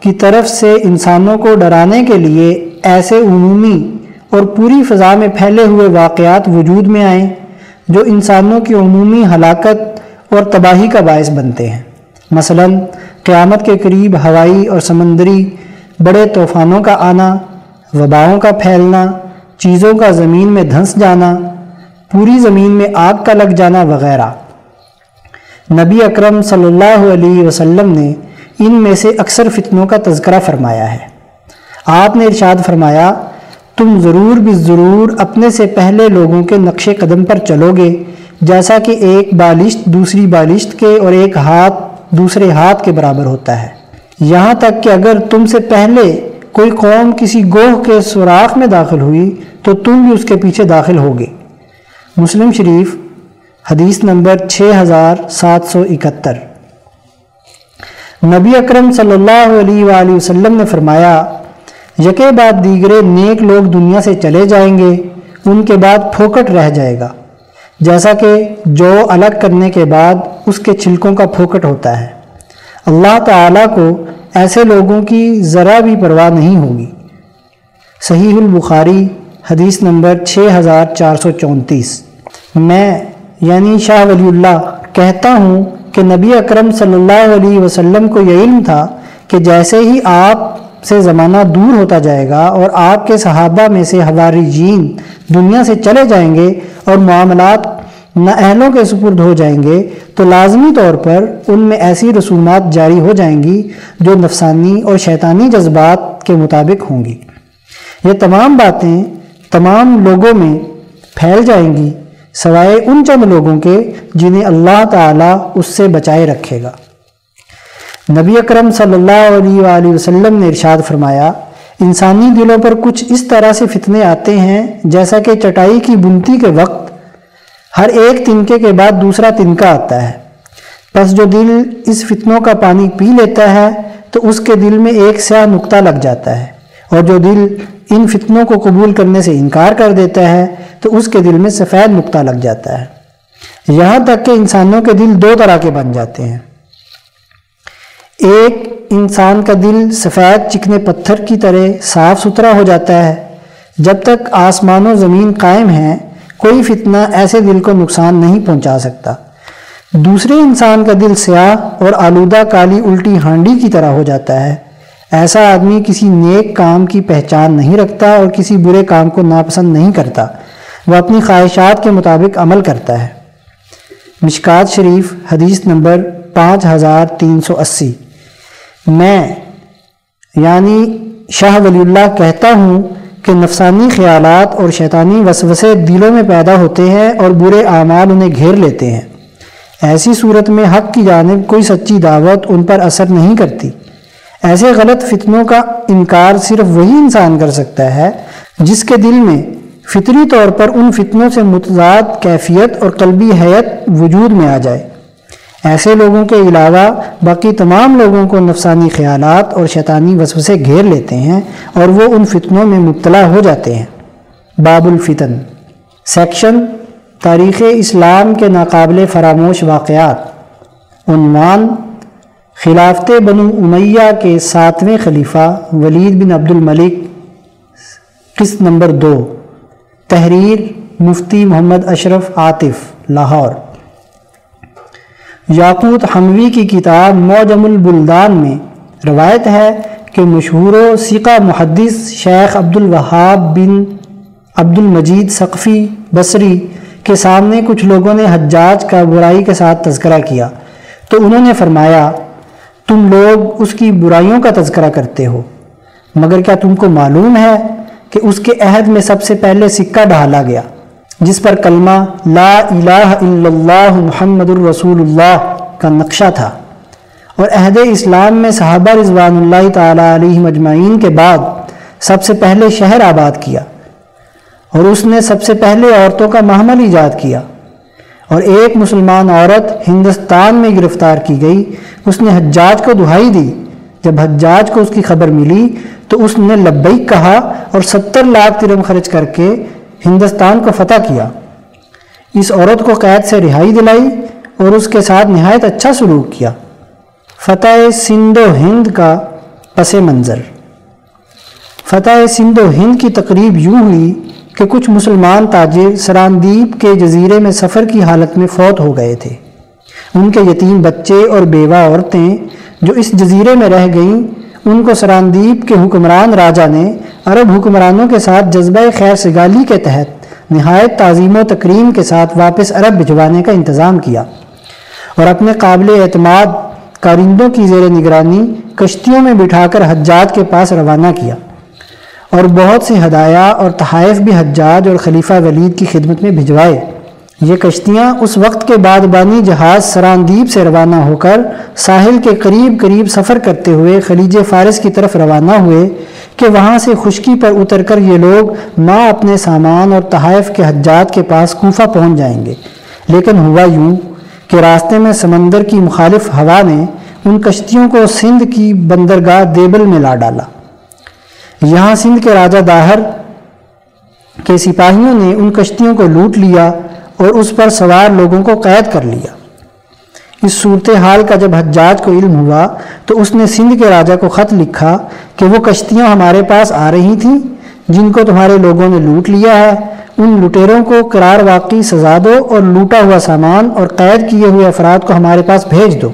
B: کی طرف سے انسانوں کو ڈرانے کے لیے ایسے عمومی اور پوری فضا میں پھیلے ہوئے واقعات وجود میں آئیں جو انسانوں کی عمومی ہلاکت اور تباہی کا باعث بنتے ہیں۔ مثلا، قیامت کے قریب ہوائی اور سمندری بڑے طوفانوں کا آنا، وباؤں کا پھیلنا چیزوں کا زمین میں دھنس جانا، پوری زمین میں آگ کا لگ جانا وغیرہ۔ نبی اکرم صلی اللہ علیہ وسلم نے ان میں سے اکثر فتنوں کا تذکرہ فرمایا ہے۔ آپ نے ارشاد فرمایا، تم ضرور بھی ضرور اپنے سے پہلے لوگوں کے نقش قدم پر چلو گے، جیسا کہ ایک بالشت دوسری بالشت کے اور ایک ہاتھ دوسرے ہاتھ کے برابر ہوتا ہے۔ یہاں تک کہ اگر تم سے پہلے کوئی قوم کسی گوہ کے سوراخ میں داخل ہوئی تو تم بھی اس کے پیچھے داخل ہوگے۔ مسلم شریف، حدیث نمبر چھ ہزار سات سو اکہتر۔ نبی اکرم صلی اللہ علیہ وآلہ وسلم نے فرمایا، یکے بعد دیگرے نیک لوگ دنیا سے چلے جائیں گے، ان کے بعد پھوکٹ رہ جائے گا۔ جیسا کہ جو الگ کرنے کے بعد اس کے چھلکوں کا پھوکٹ ہوتا ہے۔ اللہ تعالیٰ کو ایسے لوگوں کی ذرا بھی پرواہ نہیں ہوگی۔ صحیح البخاری حدیث نمبر چھ ہزار چار سو چونتیس۔ میں یعنی شاہ ولی اللہ کہتا ہوں کہ نبی اکرم صلی اللہ علیہ وسلم کو یہ علم تھا کہ جیسے ہی آپ سے زمانہ دور ہوتا جائے گا اور آپ کے صحابہ میں سے ہماری جین دنیا سے چلے جائیں گے اور معاملات نہ اہلوں کے سپرد ہو جائیں گے، تو لازمی طور پر ان میں ایسی رسومات جاری ہو جائیں گی جو نفسانی اور شیطانی جذبات کے مطابق ہوں گی۔ یہ تمام باتیں تمام لوگوں میں پھیل جائیں گی، سوائے ان چند لوگوں کے جنہیں اللہ تعالیٰ اس سے بچائے رکھے گا۔ نبی اکرم صلی اللہ علیہ وآلہ وسلم نے ارشاد فرمایا، انسانی دلوں پر کچھ اس طرح سے فتنے آتے ہیں جیسا کہ چٹائی کی بنتی کے وقت ہر ایک تنکے کے بعد دوسرا تنکا آتا ہے۔ پس جو دل اس فتنوں کا پانی پی لیتا ہے، تو اس کے دل میں ایک سیاہ نقطہ لگ جاتا ہے۔ اور جو دل ان فتنوں کو قبول کرنے سے انکار کر دیتا ہے، تو اس کے دل میں سفید نقطہ لگ جاتا ہے۔ یہاں تک کہ انسانوں کے دل دو طرح کے بن جاتے ہیں۔ ایک، انسان کا دل سفید چکنے پتھر کی طرح صاف ستھرا ہو جاتا ہے۔ جب تک آسمان و زمین قائم ہیں کوئی فتنہ ایسے دل کو نقصان نہیں پہنچا سکتا۔ دوسرے انسان کا دل سیاہ اور آلودہ کالی الٹی ہانڈی کی طرح ہو جاتا ہے۔ ایسا آدمی کسی نیک کام کی پہچان نہیں رکھتا اور کسی برے کام کو ناپسند نہیں کرتا۔ وہ اپنی خواہشات کے مطابق عمل کرتا ہے۔ مشکات شریف، حدیث نمبر پانچ ہزار تین سو اسی۔ میں یعنی شاہ ولی اللہ کہتا ہوں کہ نفسانی خیالات اور شیطانی وسوسے دلوں میں پیدا ہوتے ہیں اور برے اعمال انہیں گھیر لیتے ہیں۔ ایسی صورت میں حق کی جانب کوئی سچی دعوت ان پر اثر نہیں کرتی۔ ایسے غلط فتنوں کا انکار صرف وہی انسان کر سکتا ہے جس کے دل میں فطری طور پر ان فتنوں سے متضاد کیفیت اور قلبی حیت وجود میں آ جائے۔ ایسے لوگوں کے علاوہ باقی تمام لوگوں کو نفسانی خیالات اور شیطانی وسوسے گھیر لیتے ہیں اور وہ ان فتنوں میں مبتلا ہو جاتے ہیں۔ باب الفتن۔ سیکشن۔ تاریخ اسلام کے ناقابل فراموش واقعات۔ عنوان۔ خلافت بنو امیہ کے ساتویں خلیفہ ولید بن عبد الملک۔ قسط نمبر دو۔ تحریر مفتی محمد اشرف عاطف، لاہور۔ یاقوت حموی کی کتاب موجم البلدان میں روایت ہے کہ مشہور و سیقہ محدث شیخ عبد الوہاب بن عبد المجید سقفی بصری کے سامنے کچھ لوگوں نے حجاج کا برائی کے ساتھ تذکرہ کیا۔ تو انہوں نے فرمایا، تم لوگ اس کی برائیوں کا تذکرہ کرتے ہو، مگر کیا تم کو معلوم ہے کہ اس کے عہد میں سب سے پہلے سکہ ڈھالا گیا؟ جس پر کلمہ لا الہ الا اللہ محمد الرسول اللہ کا نقشہ تھا۔ اور عہد اسلام میں صحابہ رضوان اللہ تعالیٰ علیہ مجمعین کے بعد سب سے پہلے شہر آباد کیا اور اس نے سب سے پہلے عورتوں کا محمل ایجاد کیا۔ اور ایک مسلمان عورت ہندوستان میں گرفتار کی گئی، اس نے حجاج کو دہائی دی۔ جب حجاج کو اس کی خبر ملی تو اس نے لبیک کہا اور ستر لاکھ ترم خرچ کر کے ہندوستان کو فتح کیا۔ اس عورت کو قید سے رہائی دلائی اور اس کے ساتھ نہایت اچھا سلوک کیا۔ فتح سندھ و ہند کا پس منظر۔ فتح سندھ و ہند کی تقریب یوں ہوئی کہ کچھ مسلمان تاجر سراندیپ کے جزیرے میں سفر کی حالت میں فوت ہو گئے تھے۔ ان کے یتیم بچے اور بیوہ عورتیں جو اس جزیرے میں رہ گئیں ان کو سراندیپ کے حکمران راجہ نے عرب حکمرانوں کے ساتھ جذبہ خیر سگالی کے تحت نہایت تعظیم و تکریم کے ساتھ واپس عرب بھجوانے کا انتظام کیا اور اپنے قابل اعتماد کارندوں کی زیر نگرانی کشتیوں میں بٹھا کر حجاج کے پاس روانہ کیا اور بہت سے ہدایہ اور تحائف بھی حجاج اور خلیفہ ولید کی خدمت میں بھجوائے۔ یہ کشتیاں اس وقت کے بعد بانی جہاز سراندیپ سے روانہ ہو کر ساحل کے قریب قریب سفر کرتے ہوئے خلیج فارس کی طرف روانہ ہوئے کہ وہاں سے خشکی پر اتر کر یہ لوگ ماں اپنے سامان اور تحائف کے حجات کے پاس کوفہ پہنچ جائیں گے۔ لیکن ہوا یوں کہ راستے میں سمندر کی مخالف ہوا نے ان کشتیوں کو سندھ کی بندرگاہ دیبل میں لا ڈالا۔ یہاں سندھ کے راجہ داہر کے سپاہیوں نے ان کشتیوں کو لوٹ لیا اور اس پر سوار لوگوں کو قید کر لیا۔ اس صورتحال کا جب حجاج کو علم ہوا، تو اس نے سندھ کے راجہ کو خط لکھا کہ وہ کشتیاں ہمارے پاس آ رہی تھیں، جن کو تمہارے لوگوں نے لوٹ لیا ہے۔ ان لٹیروں کو قرار واقعی سزا دو اور لوٹا ہوا سامان اور قید کیے ہوئے افراد کو ہمارے پاس بھیج دو۔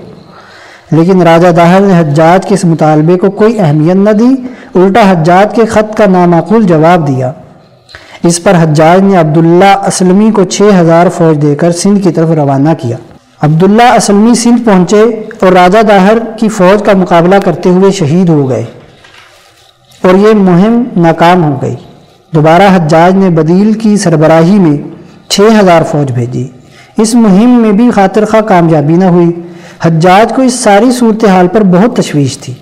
B: لیکن راجہ داہر نے حجاج کے اس مطالبے کو کوئی اہمیت نہ دی، الٹا حجاج کے خط کا نامعقول جواب دیا۔ اس پر حجاج نے عبداللہ اسلمی کو چھ ہزار فوج دے کر سندھ کی طرف روانہ کیا۔ عبداللہ اسلمی سندھ پہنچے اور راجہ داہر کی فوج کا مقابلہ کرتے ہوئے شہید ہو گئے اور یہ مہم ناکام ہو گئی۔ دوبارہ حجاج نے بدیل کی سربراہی میں چھ ہزار فوج بھیجی۔ اس مہم میں بھی خاطر خواہ کامیابی نہ ہوئی۔ حجاج کو اس ساری صورتحال پر بہت تشویش تھی۔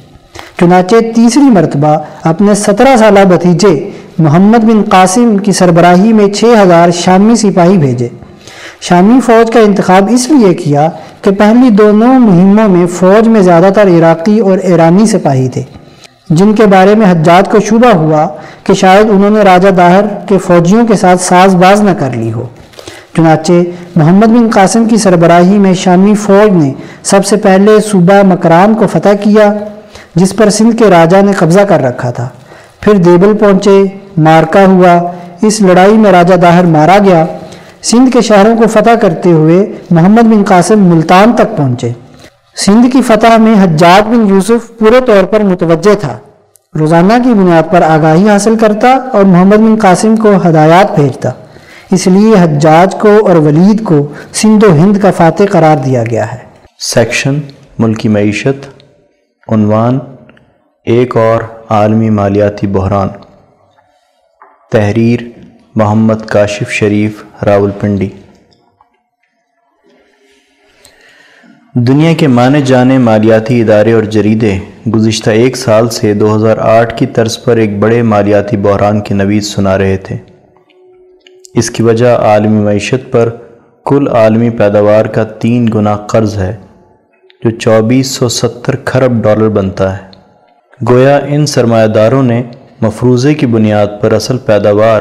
B: چنانچہ تیسری مرتبہ اپنے سترہ سالہ بھتیجے محمد بن قاسم کی سربراہی میں چھ ہزار شامی سپاہی بھیجے۔ شامی فوج کا انتخاب اس لیے کیا کہ پہلی دونوں مہموں میں فوج میں زیادہ تر عراقی اور ایرانی سپاہی تھے، جن کے بارے میں حجات کو شبہ ہوا کہ شاید انہوں نے راجہ داہر کے فوجیوں کے ساتھ ساز باز نہ کر لی ہو۔ چنانچہ محمد بن قاسم کی سربراہی میں شامی فوج نے سب سے پہلے صوبہ مکران کو فتح کیا، جس پر سندھ کے راجہ نے قبضہ کر رکھا تھا۔ پھر دیبل پہنچے۔ مارکا ہوا۔ اس لڑائی میں راجہ داہر مارا گیا۔ سندھ کے شہروں کو فتح کرتے ہوئے محمد بن قاسم ملتان تک پہنچے۔ سندھ کی فتح میں حجاج بن یوسف پورے طور پر متوجہ تھا۔ روزانہ کی بنیاد پر آگاہی حاصل کرتا اور محمد بن قاسم کو ہدایات بھیجتا۔ اس لیے حجاج کو اور ولید کو سندھ و ہند کا فاتح قرار دیا گیا ہے۔
C: سیکشن ملکی معیشت، عنوان، ایک اور عالمی مالیاتی بحران۔ تحریر محمد کاشف شریف، راول پنڈی۔ دنیا کے مانے جانے مالیاتی ادارے اور جریدے گزشتہ ایک سال سے دو ہزار آٹھ کی طرز پر ایک بڑے مالیاتی بحران کی نوید سنا رہے تھے۔ اس کی وجہ عالمی معیشت پر کل عالمی پیداوار کا تین گنا قرض ہے، جو چوبیس سو ستر کھرب ڈالر بنتا ہے۔ گویا ان سرمایہ داروں نے مفروضے کی بنیاد پر اصل پیداوار،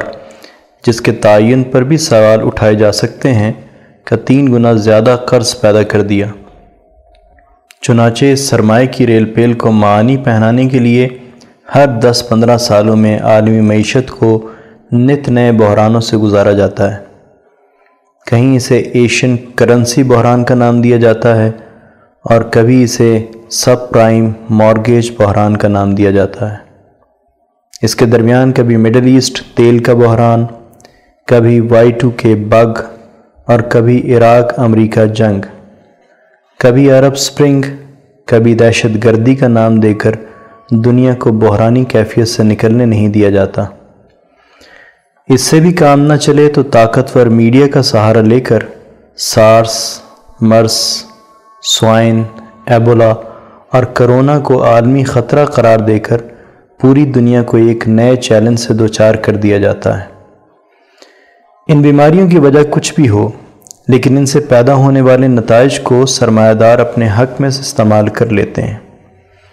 C: جس کے تعین پر بھی سوال اٹھائے جا سکتے ہیں کا تین گنا زیادہ قرض پیدا کر دیا۔ چنانچہ اس سرمائے کی ریل پیل کو معانی پہنانے کے لیے ہر دس پندرہ سالوں میں عالمی معیشت کو نت نئے بحرانوں سے گزارا جاتا ہے۔ کہیں اسے ایشین کرنسی بحران کا نام دیا جاتا ہے اور کبھی اسے سب پرائم مارگیج بحران کا نام دیا جاتا ہے۔ اس کے درمیان کبھی مڈل ایسٹ تیل کا بحران، کبھی وائی ٹو کے بگ، اور کبھی عراق امریکہ جنگ۔ کبھی عرب سپرنگ، کبھی دہشت گردی کا نام دے کر دنیا کو بحرانی کیفیت سے نکلنے نہیں دیا جاتا۔ اس سے بھی کام نہ چلے تو طاقتور میڈیا کا سہارا لے کر سارس، مرس، سوائن، ایبولا اور کرونا کو عالمی خطرہ قرار دے کر پوری دنیا کو ایک نئے چیلنج سے دوچار کر دیا جاتا ہے۔ ان بیماریوں کی وجہ کچھ بھی ہو، لیکن ان سے پیدا ہونے والے نتائج کو سرمایہ دار اپنے حق میں سے استعمال کر لیتے ہیں۔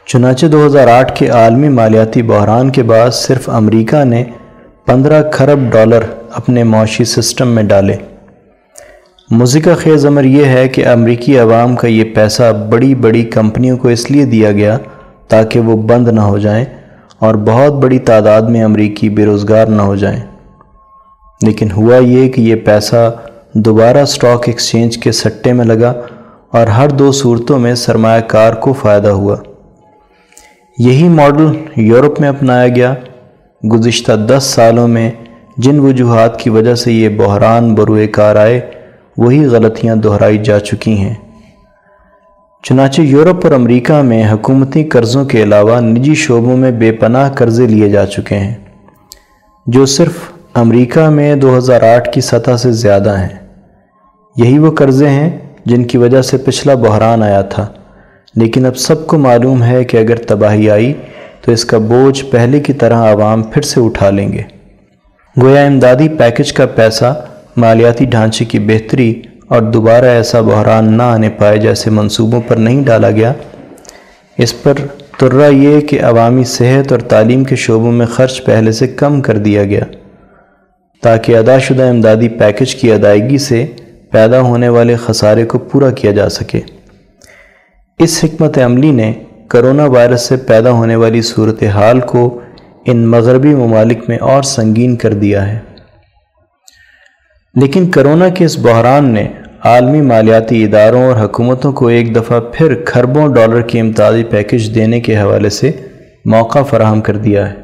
C: چنانچہ دو ہزار آٹھ کے عالمی مالیاتی بحران کے بعد صرف امریکہ نے پندرہ کھرب ڈالر اپنے معاشی سسٹم میں ڈالے۔ مزیکہ خیز امر یہ ہے کہ امریکی عوام کا یہ پیسہ بڑی بڑی کمپنیوں کو اس لیے دیا گیا تاکہ وہ بند نہ ہو جائیں۔ اور بہت بڑی تعداد میں امریکی بے روزگار نہ ہو جائیں۔ لیکن ہوا یہ کہ یہ پیسہ دوبارہ سٹاک ایکسچینج کے سٹے میں لگا اور ہر دو صورتوں میں سرمایہ کار کو فائدہ ہوا۔ یہی ماڈل یورپ میں اپنایا گیا۔ گزشتہ دس سالوں میں جن وجوہات کی وجہ سے یہ بحران بروئے کار آئے، وہی غلطیاں دہرائی جا چکی ہیں۔ چنانچہ یورپ اور امریکہ میں حکومتی قرضوں کے علاوہ نجی شعبوں میں بے پناہ قرضے لیے جا چکے ہیں، جو صرف امریکہ میں دو ہزار آٹھ کی سطح سے زیادہ ہیں۔ یہی وہ قرضے ہیں جن کی وجہ سے پچھلا بحران آیا تھا۔ لیکن اب سب کو معلوم ہے کہ اگر تباہی آئی تو اس کا بوجھ پہلے کی طرح عوام پھر سے اٹھا لیں گے۔ گویا امدادی پیکج کا پیسہ مالیاتی ڈھانچے کی بہتری اور دوبارہ ایسا بحران نہ آنے پائے جیسے منصوبوں پر نہیں ڈالا گیا۔ اس پر ترہ یہ کہ عوامی صحت اور تعلیم کے شعبوں میں خرچ پہلے سے کم کر دیا گیا، تاکہ ادا شدہ امدادی پیکج کی ادائیگی سے پیدا ہونے والے خسارے کو پورا کیا جا سکے۔ اس حکمت عملی نے کرونا وائرس سے پیدا ہونے والی صورتحال کو ان مغربی ممالک میں اور سنگین کر دیا ہے۔ لیکن کرونا کے اس بحران نے عالمی مالیاتی اداروں اور حکومتوں کو ایک دفعہ پھر کھربوں ڈالر کی امدادی پیکج دینے کے حوالے سے موقع فراہم کر دیا ہے،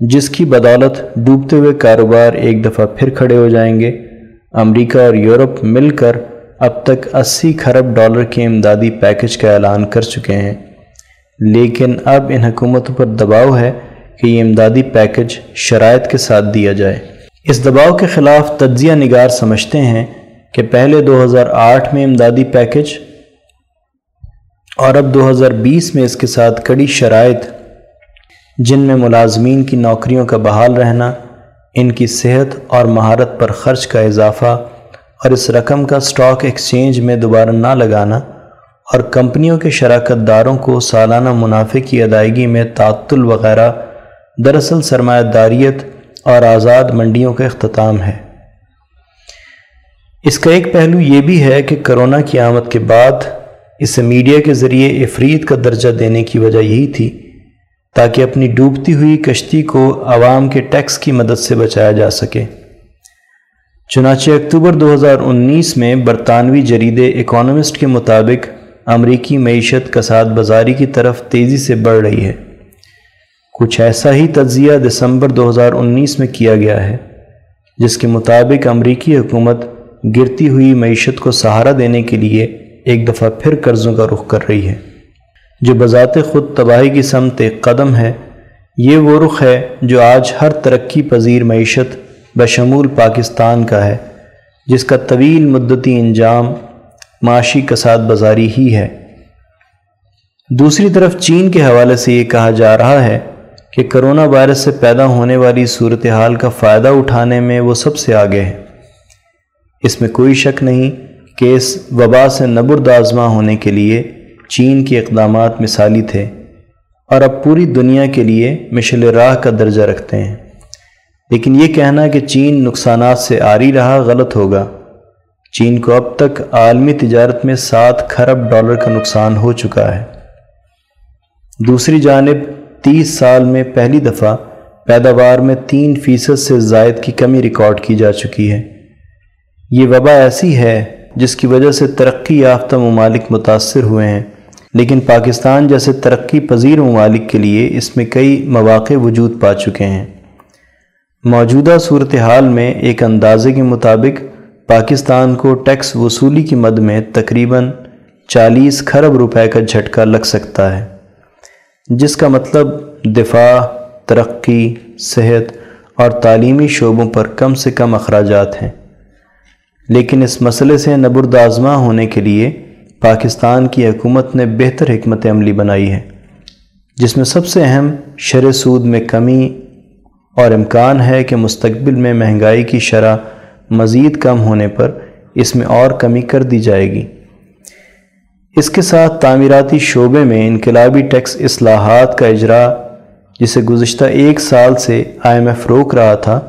C: جس کی بدولت ڈوبتے ہوئے کاروبار ایک دفعہ پھر کھڑے ہو جائیں گے۔ امریکہ اور یورپ مل کر اب تک اسی کھرب ڈالر کے امدادی پیکج کا اعلان کر چکے ہیں۔ لیکن اب ان حکومتوں پر دباؤ ہے کہ یہ امدادی پیکج شرائط کے ساتھ دیا جائے۔ اس دباؤ کے خلاف تجزیہ نگار سمجھتے ہیں کہ پہلے دو ہزار آٹھ میں امدادی پیکج اور اب دو ہزار بیس میں اس کے ساتھ کڑی شرائط جن میں ملازمین کی نوکریوں کا بحال رہنا، ان کی صحت اور مہارت پر خرچ کا اضافہ اور اس رقم کا سٹاک ایکسچینج میں دوبارہ نہ لگانا اور کمپنیوں کے شراکت داروں کو سالانہ منافع کی ادائیگی میں تعطل وغیرہ، دراصل سرمایہ داریت اور آزاد منڈیوں کا اختتام ہے۔ اس کا ایک پہلو یہ بھی ہے کہ کرونا کی آمد کے بعد اسے میڈیا کے ذریعے افرید کا درجہ دینے کی وجہ یہی تھی تاکہ اپنی ڈوبتی ہوئی کشتی کو عوام کے ٹیکس کی مدد سے بچایا جا سکے۔ چنانچہ اکتوبر دو ہزار انیس میں برطانوی جریدے اکانومسٹ کے مطابق امریکی معیشت کساد بازاری کی طرف تیزی سے بڑھ رہی ہے۔ کچھ ایسا ہی تجزیہ دسمبر دو ہزار انیس میں کیا گیا ہے، جس کے مطابق امریکی حکومت گرتی ہوئی معیشت کو سہارا دینے کے لیے ایک دفعہ پھر قرضوں کا رخ کر رہی ہے۔ جو بذات خود تباہی کی سمت ایک قدم ہے، یہ وہ رخ ہے جو آج ہر ترقی پذیر معیشت بشمول پاکستان کا ہے، جس کا طویل مدتی انجام معاشی کساد بازاری ہی ہے۔ دوسری طرف چین کے حوالے سے یہ کہا جا رہا ہے کہ کرونا وائرس سے پیدا ہونے والی صورتحال کا فائدہ اٹھانے میں وہ سب سے آگے ہے اس میں کوئی شک نہیں کہ اس وبا سے نبردازمہ ہونے کے لیے چین کے اقدامات مثالی تھے اور اب پوری دنیا کے لیے مشل راہ کا درجہ رکھتے ہیں۔ لیکن یہ کہنا کہ چین نقصانات سے آری رہا غلط ہوگا۔ چین کو اب تک عالمی تجارت میں سات کھرب ڈالر کا نقصان ہو چکا ہے۔ دوسری جانب تیس سال میں پہلی دفعہ پیداوار میں تین فیصد سے زائد کی کمی ریکارڈ کی جا چکی ہے۔ یہ وبا ایسی ہے جس کی وجہ سے ترقی یافتہ ممالک متاثر ہوئے ہیں، لیکن پاکستان جیسے ترقی پذیر ممالک کے لیے اس میں کئی مواقع وجود پا چکے ہیں۔ موجودہ صورتحال میں ایک اندازے کے مطابق پاکستان کو ٹیکس وصولی کی مد میں تقریباً چالیس کھرب روپے کا جھٹکا لگ سکتا ہے۔ جس کا مطلب دفاع، ترقی، صحت اور تعلیمی شعبوں پر کم سے کم اخراجات ہیں۔ لیکن اس مسئلے سے نبردازمہ ہونے کے لیے پاکستان کی حکومت نے بہتر حکمت عملی بنائی ہے، جس میں سب سے اہم شرح سود میں کمی اور امکان ہے کہ مستقبل میں مہنگائی کی شرح مزید کم ہونے پر اس میں اور کمی کر دی جائے گی۔ اس کے ساتھ تعمیراتی شعبے میں انقلابی ٹیکس اصلاحات کا اجرا جسے گزشتہ ایک سال سے آئی ایم ایف روک رہا تھا،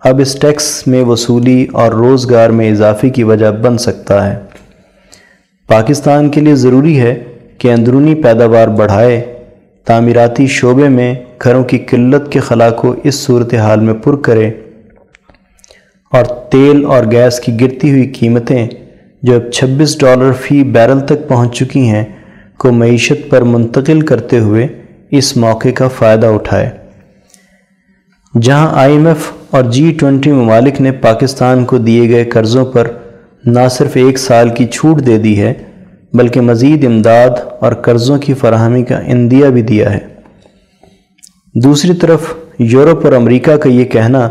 C: اب اس ٹیکس میں وصولی اور روزگار میں اضافے کی وجہ بن سکتا ہے۔ پاکستان کے لیے ضروری ہے کہ اندرونی پیداوار بڑھائے۔ تعمیراتی شعبے میں گھروں کی قلت کے خلا کو اس صورتحال میں پر کرے اور تیل اور گیس کی گرتی ہوئی قیمتیں جو اب چھبیس ڈالر فی بیرل تک پہنچ چکی ہیں، کو معیشت پر منتقل کرتے ہوئے اس موقع کا فائدہ اٹھائے۔ جہاں آئی ایم ایف اور جی ٹوینٹی ممالک نے پاکستان کو دیے گئے قرضوں پر نہ صرف ایک سال کی چھوٹ دے دی ہے، بلکہ مزید امداد اور قرضوں کی فراہمی کا اندیہ بھی دیا ہے۔ دوسری طرف، یورپ اور امریکہ کا یہ کہنا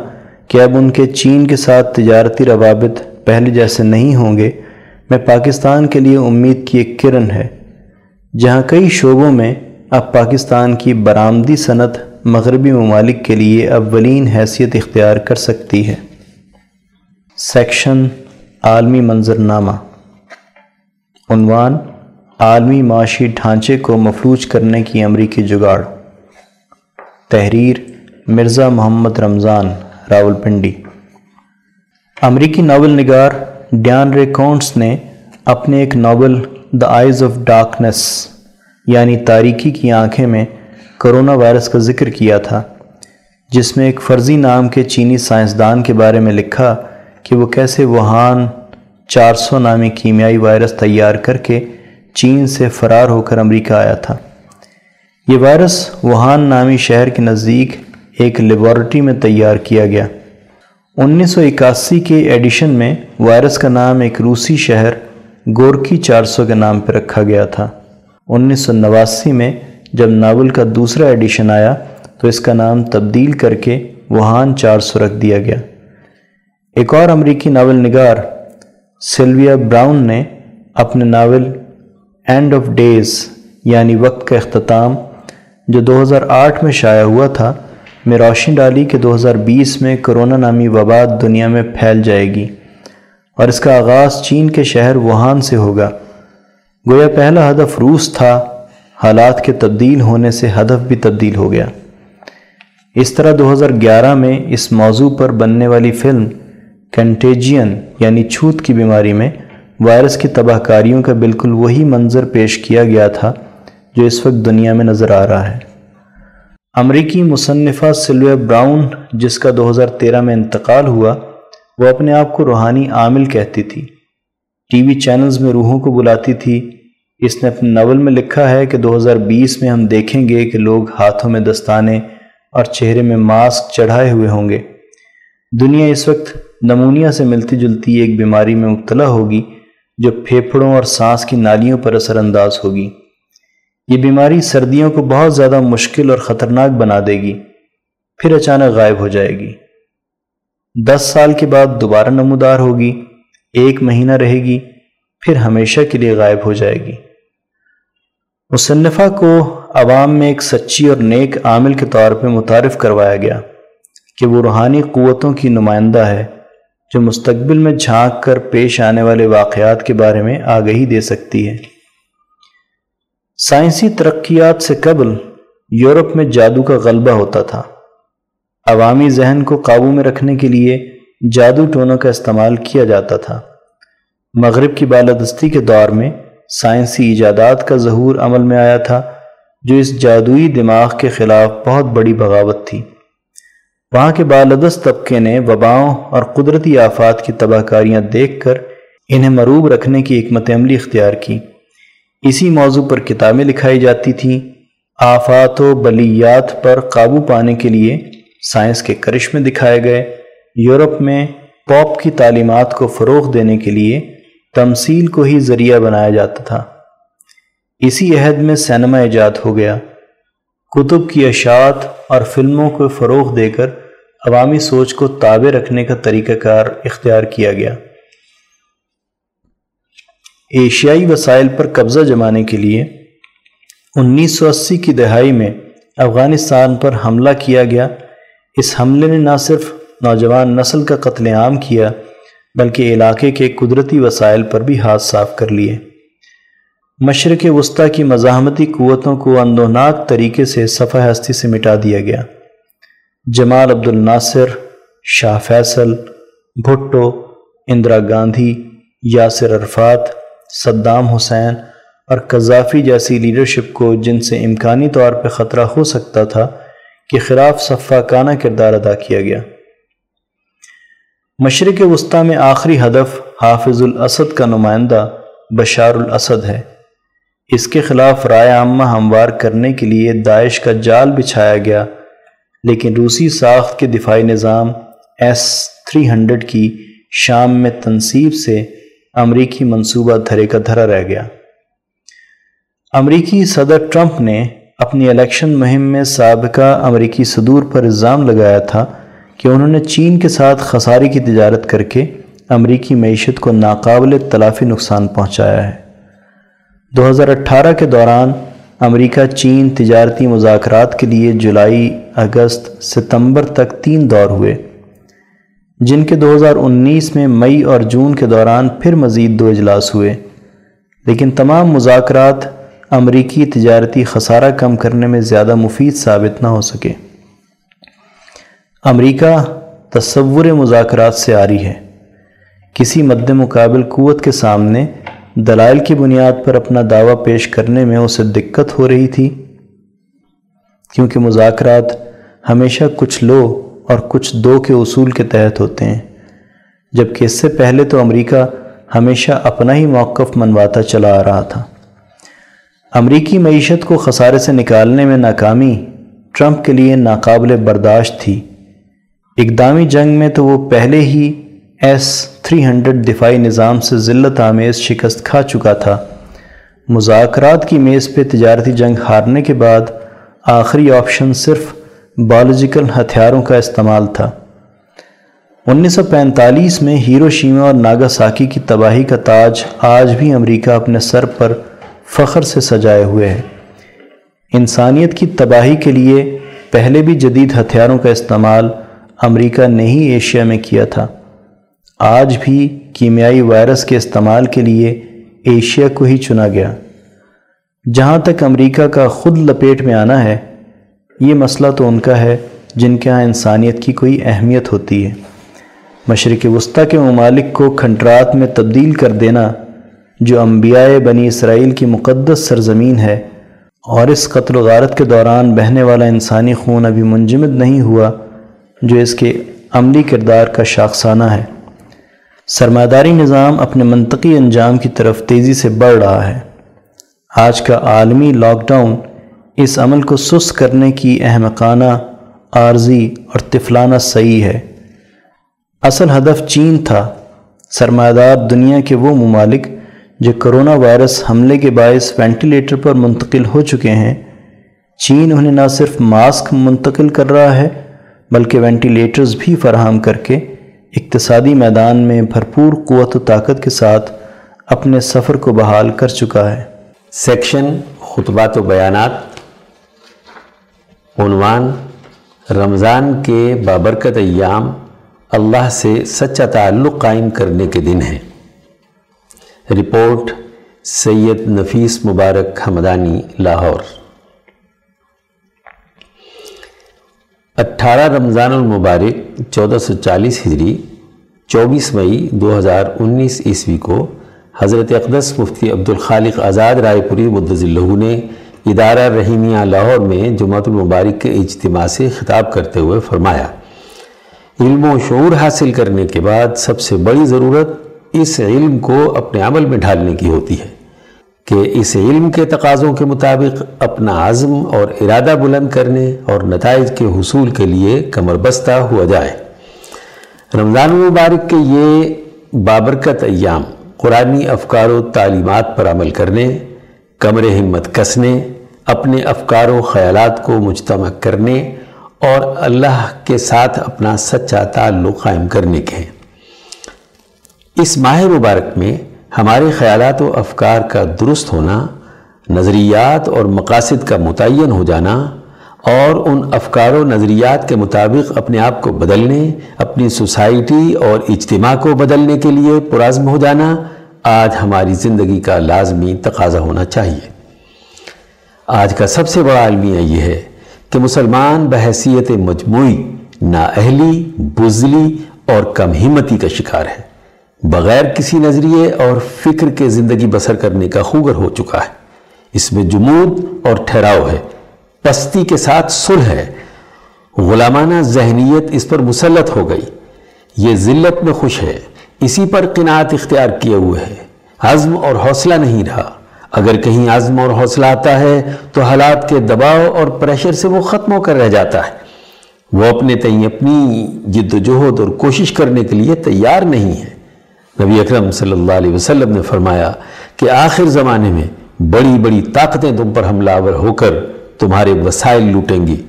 C: کہ اب ان کے چین کے ساتھ تجارتی روابط پہلے جیسے نہیں ہوں گے میں پاکستان کے لیے امید کی ایک کرن ہے، جہاں کئی شعبوں میں اب پاکستان کی برآمدی صنعت مغربی ممالک کے لیے اولین حیثیت اختیار کر سکتی ہے۔ سیکشن عالمی منظر نامہ عنوان عالمی معاشی ڈھانچے کو مفلوج کرنے کی امریکی جگاڑ۔ تحریر مرزا محمد رمضان راول پنڈی امریکی ناول نگار ڈیان رے کونٹس نے اپنے ایک novel the eyes of darkness یعنی تاریکی کی آنکھیں میں کرونا وائرس کا ذکر کیا تھا، جس میں ایک فرضی نام کے چینی سائنسدان کے بارے میں لکھا کہ وہ کیسے وہان چار سو نامی کیمیائی وائرس تیار کر کے چین سے فرار ہو کر امریکہ آیا تھا۔ یہ وائرس وہان نامی شہر کے نزدیک ایک لیبارٹری میں تیار کیا گیا۔ انیس سو اکاسی کے ایڈیشن میں وائرس کا نام ایک روسی شہر گورکی چار سو کے نام پہ رکھا گیا تھا۔ انیس سو نواسی میں جب ناول کا دوسرا ایڈیشن آیا تو اس کا نام تبدیل کر کے وہان چار سو رکھ دیا گیا۔ ایک اور امریکی ناول نگار سلویا براؤن نے اپنے ناول اینڈ آف ڈیز یعنی وقت کا اختتام جو دو ہزار آٹھ میں شائع ہوا تھا میں روشنی ڈالی کہ دو ہزار بیس میں کرونا نامی وبا دنیا میں پھیل جائے گی اور اس کا آغاز چین کے شہر وہان سے ہوگا۔ گویا پہلا ہدف روس تھا، حالات کے تبدیل ہونے سے ہدف بھی تبدیل ہو گیا۔ اس طرح دو ہزار گیارہ میں اس موضوع پر بننے والی فلم کنٹیجین یعنی چھوت کی بیماری میں وائرس کی تباہ کاریوں کا بالکل وہی منظر پیش کیا گیا تھا جو اس وقت دنیا میں نظر آ رہا ہے۔ امریکی مصنفہ سلوے براؤن، جس کا دو ہزار تیرہ میں انتقال ہوا، وہ اپنے آپ کو روحانی عامل کہتی تھی۔ ٹی وی چینلز میں روحوں کو بلاتی تھی۔ اس نے اپنے ناول میں لکھا ہے کہ دو ہزار بیس میں ہم دیکھیں گے کہ لوگ ہاتھوں میں دستانے اور چہرے میں ماسک چڑھائے ہوئے ہوں گے۔ دنیا اس وقت نمونیا سے ملتی جلتی ایک بیماری میں مبتلا ہوگی، جو پھیپھڑوں اور سانس کی نالیوں پر اثر انداز ہوگی۔ یہ بیماری سردیوں کو بہت زیادہ مشکل اور خطرناک بنا دے گی، پھر اچانک غائب ہو جائے گی۔ دس سال کے بعد دوبارہ نمودار ہوگی، ایک مہینہ رہے گی، پھر ہمیشہ کے لیے غائب ہو جائے گی۔ مصنفہ کو عوام میں ایک سچی اور نیک عامل کے طور پہ متعارف کروایا گیا کہ وہ روحانی قوتوں کی نمائندہ ہے، جو مستقبل میں جھانک کر پیش آنے والے واقعات کے بارے میں آگہی دے سکتی ہے۔ سائنسی ترقیات سے قبل یورپ میں جادو کا غلبہ ہوتا تھا۔ عوامی ذہن کو قابو میں رکھنے کے لیے جادو ٹونوں کا استعمال کیا جاتا تھا۔ مغرب کی بالادستی کے دور میں سائنسی ایجادات کا ظہور عمل میں آیا تھا، جو اس جادوئی دماغ کے خلاف بہت بڑی بغاوت تھی۔ وہاں کے بالادست طبقے نے وباؤں اور قدرتی آفات کی تباہ کاریاں دیکھ کر انہیں مروب رکھنے کی حکمت عملی اختیار کی۔ اسی موضوع پر کتابیں لکھائی جاتی تھیں۔ آفات و بلیات پر قابو پانے کے لیے سائنس کے کرشمے دکھائے گئے۔ یورپ میں پاپ کی تعلیمات کو فروغ دینے کے لیے تمثیل کو ہی ذریعہ بنایا جاتا تھا۔ اسی عہد میں سینما ایجاد ہو گیا۔ کتب کی اشاعت اور فلموں کو فروغ دے کر عوامی سوچ کو تابع رکھنے کا طریقہ کار اختیار کیا گیا۔ ایشیائی وسائل پر قبضہ جمانے کے لیے انیس سو اسی کی دہائی میں افغانستان پر حملہ کیا گیا۔ اس حملے نے نہ صرف نوجوان نسل کا قتل عام کیا، بلکہ علاقے کے قدرتی وسائل پر بھی ہاتھ صاف کر لیے۔ مشرق وسطی کی مزاحمتی قوتوں کو اندوناک طریقے سے صفحہ ہستی سے مٹا دیا گیا۔ Jamal Abdel Nasser Shah Faisal, Bhutto, Indira Gandhi, Yasser Arafat Saddam Hussein اور قذافی جیسی لیڈرشپ کو جن سے امکانی طور پہ خطرہ ہو سکتا تھا کے خلاف صفاقانہ کردار ادا کیا گیا۔ مشرق وسطی میں آخری ہدف حافظ الاسد کا نمائندہ بشار الاسد ہے۔ اس کے خلاف رائے عامہ ہموار کرنے کے لیے داعش کا جال بچھایا گیا، لیکن روسی ساخت کے دفاعی نظام ایس تھری ہنڈریڈ کی شام میں تنصیب سے امریکی منصوبہ دھرے کا دھرا رہ گیا۔ امریکی صدر ٹرمپ نے اپنی الیکشن مہم میں سابقہ امریکی صدور پر الزام لگایا تھا کہ انہوں نے چین کے ساتھ خساری کی تجارت کر کے امریکی معیشت کو ناقابل تلافی نقصان پہنچایا ہے۔ دو ہزار اٹھارہ کے دوران امریکہ چین تجارتی مذاکرات کے لیے جولائی، اگست، ستمبر تک تین دور ہوئے۔ جن کے دو ہزار انیس میں مئی اور جون کے دوران پھر مزید دو اجلاس ہوئے۔ لیکن تمام مذاکرات امریکی تجارتی خسارہ کم کرنے میں زیادہ مفید ثابت نہ ہو سکے۔ امریکہ تصور مذاکرات سے آ رہی ہے۔ کسی مد مقابل قوت کے سامنے دلائل کی بنیاد پر اپنا دعویٰ پیش کرنے میں اسے دقت ہو رہی تھی، کیونکہ مذاکرات ہمیشہ کچھ لو اور کچھ دو کے اصول کے تحت ہوتے ہیں۔ جبکہ اس سے پہلے تو امریکہ ہمیشہ اپنا ہی موقف منواتا چلا آ رہا تھا۔ امریکی معیشت کو خسارے سے نکالنے میں ناکامی ٹرمپ کے لیے ناقابل برداشت تھی۔ اقدامی جنگ میں تو وہ پہلے ہی ایس تھری ہنڈریڈ دفاعی نظام سے ذلت آمیز شکست کھا چکا تھا۔ مذاکرات کی میز پہ تجارتی جنگ ہارنے کے بعد آخری آپشن صرف بایولوجیکل ہتھیاروں کا استعمال تھا۔ انیس سو پینتالیس میں ہیرو شیما اور ناگا ساکی کی تباہی کا تاج آج بھی امریکہ اپنے سر پر فخر سے سجائے ہوئے ہے۔ انسانیت کی تباہی کے لیے پہلے بھی جدید ہتھیاروں کا استعمال امریکہ نے ہی ایشیا میں کیا تھا۔ آج بھی کیمیائی وائرس کے استعمال کے لیے ایشیا کو ہی چنا گیا۔ جہاں تک امریکہ کا خود لپیٹ میں آنا ہے یہ مسئلہ تو ان کا ہے جن کے ہاں انسانیت کی کوئی اہمیت ہوتی ہے۔ مشرق وسطی کے ممالک کو کھنڈرات میں تبدیل کر دینا جو انبیاء بنی اسرائیل کی مقدس سرزمین ہے، اور اس قتل و غارت کے دوران بہنے والا انسانی خون ابھی منجمد نہیں ہوا جو اس کے عملی کردار کا شاخسانہ ہے۔ سرمایہ نظام اپنے منطقی انجام کی طرف تیزی سے بڑھ رہا ہے۔ آج کا عالمی لاک ڈاؤن اس عمل کو سست کرنے کی احمقانہ، عارضی اور طفلانہ صحیح ہے۔ اصل ہدف چین تھا۔ سرمایہ دار دنیا کے وہ ممالک جو کرونا وائرس حملے کے باعث وینٹیلیٹر پر منتقل ہو چکے ہیں۔ چین انہیں نہ صرف ماسک منتقل کر رہا ہے، بلکہ وینٹیلیٹرز بھی فراہم کر کے اقتصادی میدان میں بھرپور قوت و طاقت کے ساتھ اپنے سفر کو بحال کر چکا ہے۔
A: سیکشن، خطبات و بیانات۔ عنوان، رمضان کے بابرکت ایام اللہ سے سچا تعلق قائم کرنے کے دن ہیں۔ رپورٹ، سید نفیس مبارک حمدانی، لاہور۔ اٹھارہ رمضان المبارک، چودہ سو چالیس ہجری، چوبیس مئی دو ہزار انیس عیسوی کو حضرت اقدس مفتی عبد الخالق آزاد رائے پوری مدض اللہ نے ادارہ رحیمیہ لاہور میں جمعۃ المبارک کے اجتماع سے خطاب کرتے ہوئے فرمایا، علم و شعور حاصل کرنے کے بعد سب سے بڑی ضرورت اس علم کو اپنے عمل میں ڈھالنے کی ہوتی ہے کہ اس علم کے تقاضوں کے مطابق اپنا عزم اور ارادہ بلند کرنے اور نتائج کے حصول کے لیے کمر بستہ ہوا جائے۔ رمضان المبارک کے یہ بابرکت ایام، قرآنی افکار و تعلیمات پر عمل کرنے کمر ہمت کسنے، اپنے افکار و خیالات کو مجتمع کرنے اور اللہ کے ساتھ اپنا سچا تعلق قائم کرنے کے۔ ہیں اس ماہ مبارک میں ہمارے خیالات و افکار کا درست ہونا، نظریات اور مقاصد کا متعین ہو جانا اور ان افکار و نظریات کے مطابق اپنے آپ کو بدلنے، اپنی سوسائٹی اور اجتماع کو بدلنے کے لیے پرازم ہو جانا آج ہماری زندگی کا لازمی تقاضا ہونا چاہیے۔ آج کا سب سے بڑا المیہ یہ ہے کہ مسلمان بحیثیت مجموعی، نااہلی، بزلی اور کم ہمتی کا شکار ہے۔ بغیر کسی نظریے اور فکر کے زندگی بسر کرنے کا خوگر ہو چکا ہے۔ اس میں جمود اور ٹھہراؤ ہے۔ پستی کے ساتھ صلح ہے۔ غلامانہ ذہنیت اس پر مسلط ہو گئی۔ یہ ذلت میں خوش ہے۔ اسی پر قناعت اختیار کیے ہوئے ہے۔ عزم اور حوصلہ نہیں رہا۔ اگر کہیں عزم اور حوصلہ آتا ہے، تو حالات کے دباؤ اور پریشر سے وہ ختم ہو کر رہ جاتا ہے۔ وہ اپنے تئیں اپنی جد و جہد اور کوشش کرنے کے لیے تیار نہیں ہے۔ نبی اکرم صلی اللہ علیہ وسلم نے فرمایا کہ آخر زمانے میں بڑی بڑی طاقتیں تم پر حملہ آور ہو کر تمہارے وسائل لوٹیں گی۔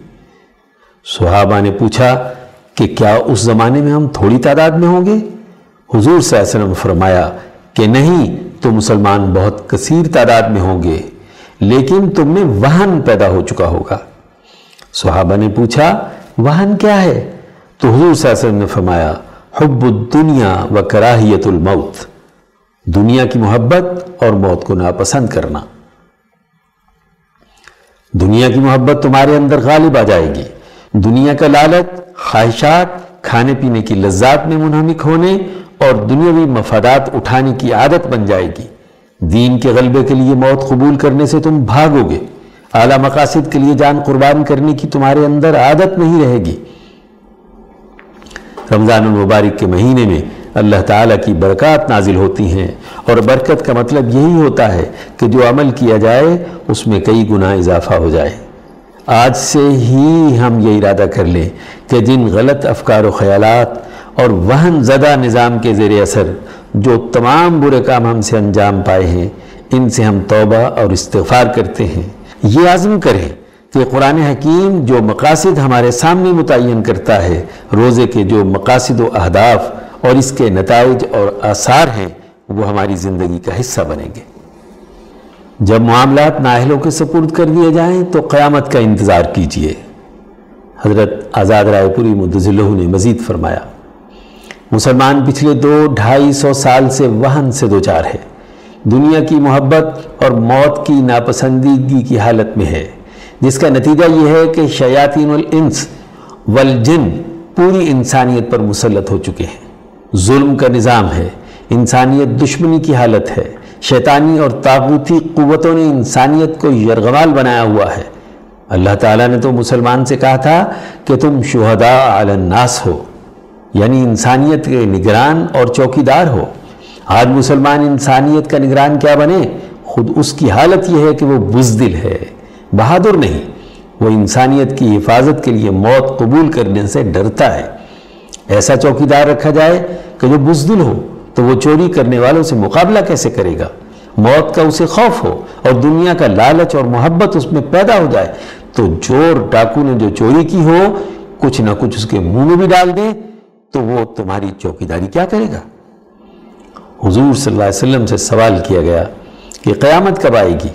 A: صحابہ نے پوچھا کہ کیا اس زمانے میں ہم تھوڑی تعداد میں ہوں گے؟ حضور صلی اللہ علیہ وسلم فرمایا کہ نہیں، تو مسلمان بہت کثیر تعداد میں ہوں گے، لیکن تم میں وہن پیدا ہو چکا ہوگا۔ صحابہ نے پوچھا، وہن کیا ہے؟ تو حضور صلی اللہ علیہ وسلم نے فرمایا، حب الدنیا و کراہیت الموت۔ دنیا کی محبت اور موت کو ناپسند کرنا۔ دنیا کی محبت تمہارے اندر غالب آ جائے گی۔ دنیا کا لالت خواہشات، کھانے پینے کی لذات میں منہمک ہونے اور دنیاوی مفادات اٹھانے کی عادت بن جائے گی۔ دین کے غلبے کے لیے موت قبول کرنے سے تم بھاگو گے۔ اعلیٰ مقاصد کے لیے جان قربان کرنے کی تمہارے اندر عادت نہیں رہے گی۔ رمضان المبارک کے مہینے میں اللہ تعالیٰ کی برکات نازل ہوتی ہیں اور برکت کا مطلب یہی ہوتا ہے کہ جو عمل کیا جائے اس میں کئی گناہ اضافہ ہو جائے۔ آج سے ہی ہم یہ ارادہ کر لیں کہ جن غلط افکار و خیالات اور وہن زدہ نظام کے زیر اثر جو تمام برے کام ہم سے انجام پائے ہیں، ان سے ہم توبہ اور استغفار کرتے ہیں۔ یہ عزم کریں کہ قرآن حکیم جو مقاصد ہمارے سامنے متعین کرتا ہے، روزے کے جو مقاصد و اہداف اور اس کے نتائج اور آثار ہیں، وہ ہماری زندگی کا حصہ بنیں گے۔ جب معاملات نااہلوں کے سپرد کر دیے جائیں تو قیامت کا انتظار کیجیے حضرت آزاد رائے پوری مدضلہ نے مزید فرمایا۔ مسلمان پچھلے دو ڈھائی سو سال سے وہن سے دوچار ہے۔ دنیا کی محبت اور موت کی ناپسندیدگی کی حالت میں ہے۔ جس کا نتیجہ یہ ہے کہ شیاطین الانس والجن پوری انسانیت پر مسلط ہو چکے ہیں۔ ظلم کا نظام ہے۔ انسانیت دشمنی کی حالت ہے۔ شیطانی اور تاغوتی قوتوں نے انسانیت کو یرغمال بنایا ہوا ہے۔ اللہ تعالیٰ نے تو مسلمان سے کہا تھا کہ تم شہداء علی الناس ہو۔ یعنی انسانیت کے نگران اور چوکیدار ہو۔ آج مسلمان انسانیت کا نگران کیا بنے؟ خود اس کی حالت یہ ہے کہ وہ بزدل ہے، بہادر نہیں۔ وہ انسانیت کی حفاظت کے لیے موت قبول کرنے سے ڈرتا ہے۔ ایسا چوکیدار رکھا جائے کہ جو بزدل ہو، تو وہ چوری کرنے والوں سے مقابلہ کیسے کرے گا؟ موت کا اسے خوف ہو اور دنیا کا لالچ اور محبت اس میں پیدا ہو جائے، تو چور ڈاکو نے جو چوری کی ہو، کچھ نہ کچھ اس کے منہ میں بھی ڈال دے تو وہ تمہاری چوکیداری کیا کرے گا؟ حضور صلی اللہ علیہ وسلم سے سوال کیا گیا کہ قیامت کب آئے گی؟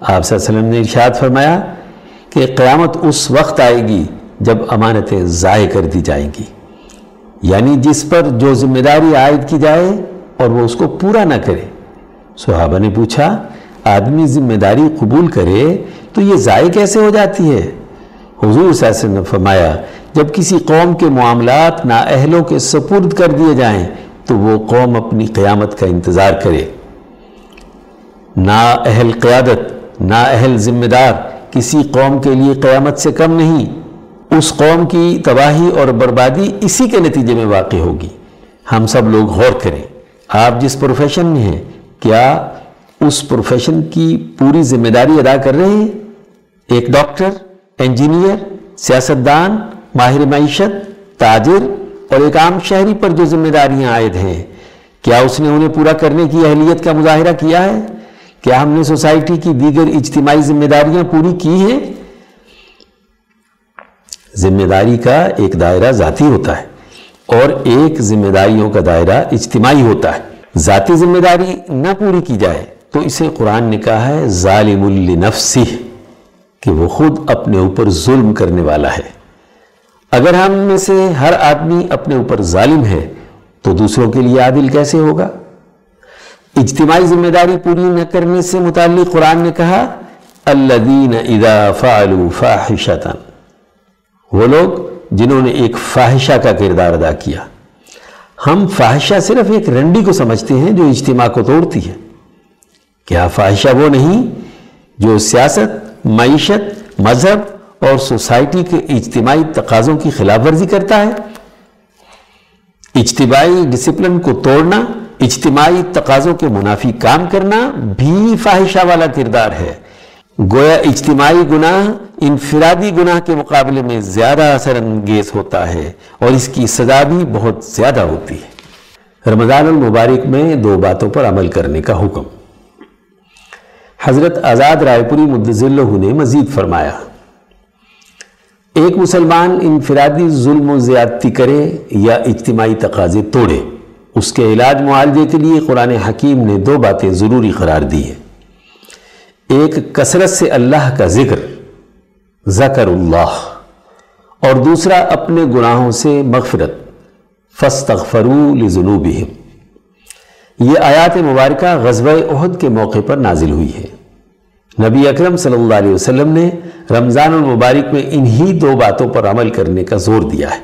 A: آپ صلی اللہ علیہ وسلم نے ارشاد فرمایا کہ قیامت اس وقت آئے گی جب امانتیں ضائع کر دی جائیں گی۔ یعنی جس پر جو ذمہ داری عائد کی جائے اور وہ اس کو پورا نہ کرے۔ صحابہ نے پوچھا، آدمی ذمہ داری قبول کرے تو یہ ضائع کیسے ہو جاتی ہے؟ حضور صلی اللہ علیہ وسلم نے فرمایا جب کسی قوم کے معاملات نا اہلوں کے سپرد کر دیے جائیں، تو وہ قوم اپنی قیامت کا انتظار کرے۔ نا اہل قیادت نا اہل ذمہ دار کسی قوم کے لیے قیامت سے کم نہیں، اس قوم کی تباہی اور بربادی اسی کے نتیجے میں واقع ہوگی۔ ہم سب لوگ غور کریں، آپ جس پروفیشن میں ہیں، کیا اس پروفیشن کی پوری ذمہ داری ادا کر رہے ہیں؟ ایک ڈاکٹر، انجینئر، سیاستدان ماہر معیشت، تاجر اور ایک عام شہری پر جو ذمہ داریاں عائد ہیں، کیا اس نے انہیں پورا کرنے کی اہلیت کا مظاہرہ کیا ہے؟ کیا ہم نے سوسائٹی کی دیگر اجتماعی ذمہ داریاں پوری کی ہیں؟ ذمہ داری کا ایک دائرہ ذاتی ہوتا ہے اور ایک ذمہ داریوں کا دائرہ اجتماعی ہوتا ہے۔ ذاتی ذمہ داری نہ پوری کی جائے تو اسے قرآن نے کہا ہے، ظالم لنفسی کہ وہ خود اپنے اوپر ظلم کرنے والا ہے۔ اگر ہم میں سے ہر آدمی اپنے اوپر ظالم ہے، تو دوسروں کے لیے عادل کیسے ہوگا؟ اجتماعی ذمہ داری پوری نہ کرنے سے متعلق قرآن نے کہا، الذین اذا فعلوا فاحشتا۔ وہ لوگ جنہوں نے ایک فاحشہ کا کردار ادا کیا۔ ہم فاحشہ صرف ایک رنڈی کو سمجھتے ہیں جو اجتماع کو توڑتی ہے۔ کیا فاحشہ وہ نہیں جو سیاست، معیشت، مذہب اور سوسائٹی کے اجتماعی تقاضوں کی خلاف ورزی کرتا ہے۔ اجتماعی ڈسپلن کو توڑنا، اجتماعی تقاضوں کے منافی کام کرنا بھی فاحشہ والا کردار ہے۔ گویا اجتماعی گناہ انفرادی گناہ کے مقابلے میں زیادہ اثر انگیز ہوتا ہے اور اس کی سزا بھی بہت زیادہ ہوتی ہے۔ رمضان المبارک میں دو باتوں پر عمل کرنے کا حکم۔ حضرت آزاد رائے پوری مدذلہ نے مزید فرمایا۔ ایک مسلمان انفرادی ظلم و زیادتی کرے یا اجتماعی تقاضے توڑے، اس کے علاج معالجے کے لیے قرآن حکیم نے دو باتیں ضروری قرار دی ہیں۔ ایک، کثرت سے اللہ کا ذکر ذکر اللہ۔ اور دوسرا، اپنے گناہوں سے مغفرت فستغفروا لذنوبہم۔ یہ آیات مبارکہ غزوہ احد کے موقع پر نازل ہوئی ہے نبی اکرم صلی اللہ علیہ وسلم نے رمضان المبارک میں انہی دو باتوں پر عمل کرنے کا زور دیا ہے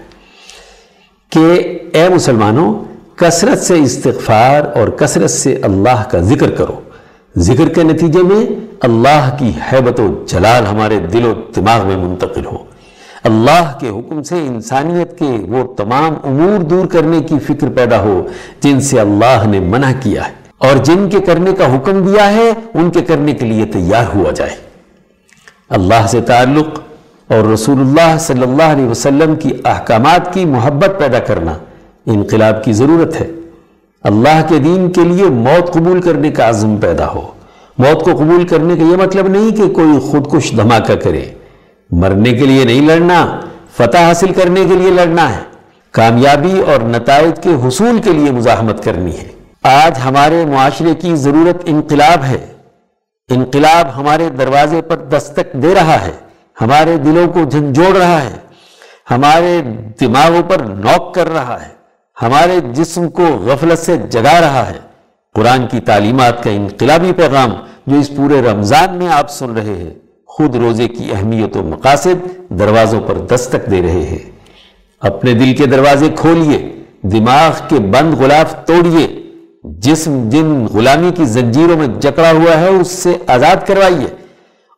A: کہ اے مسلمانوں، کثرت سے استغفار اور کثرت سے اللہ کا ذکر کرو۔ ذکر کے نتیجے میں اللہ کی حیبت و جلال ہمارے دل و دماغ میں منتقل ہو۔ اللہ کے حکم سے انسانیت کے وہ تمام امور دور کرنے کی فکر پیدا ہو جن سے اللہ نے منع کیا ہے۔ اور جن کے کرنے کا حکم دیا ہے، ان کے کرنے کے لیے تیار ہوا جائے۔ اللہ سے تعلق اور رسول اللہ صلی اللہ علیہ وسلم کی احکامات کی محبت پیدا کرنا انقلاب کی ضرورت ہے۔ اللہ کے دین کے لیے موت قبول کرنے کا عزم پیدا ہو۔ موت کو قبول کرنے کا یہ مطلب نہیں کہ کوئی خودکش دھماکہ کرے۔ مرنے کے لیے نہیں لڑنا، فتح حاصل کرنے کے لیے لڑنا ہے۔ کامیابی اور نتائج کے حصول کے لیے مزاحمت کرنی ہے۔ آج ہمارے معاشرے کی ضرورت انقلاب ہے۔ انقلاب ہمارے دروازے پر دستک دے رہا ہے۔ ہمارے دلوں کو جھنجھوڑ رہا ہے۔ ہمارے دماغوں پر نوک کر رہا ہے۔ ہمارے جسم کو غفلت سے جگا رہا ہے۔ قرآن کی تعلیمات کا انقلابی پیغام جو اس پورے رمضان میں آپ سن رہے ہیں، خود روزے کی اہمیت و مقاصد دروازوں پر دستک دے رہے ہیں۔ اپنے دل کے دروازے کھولیے، دماغ کے بند غلاف توڑیے۔ جسم جن غلامی کی زنجیروں میں جکڑا ہوا ہے، اس سے آزاد کروائیے۔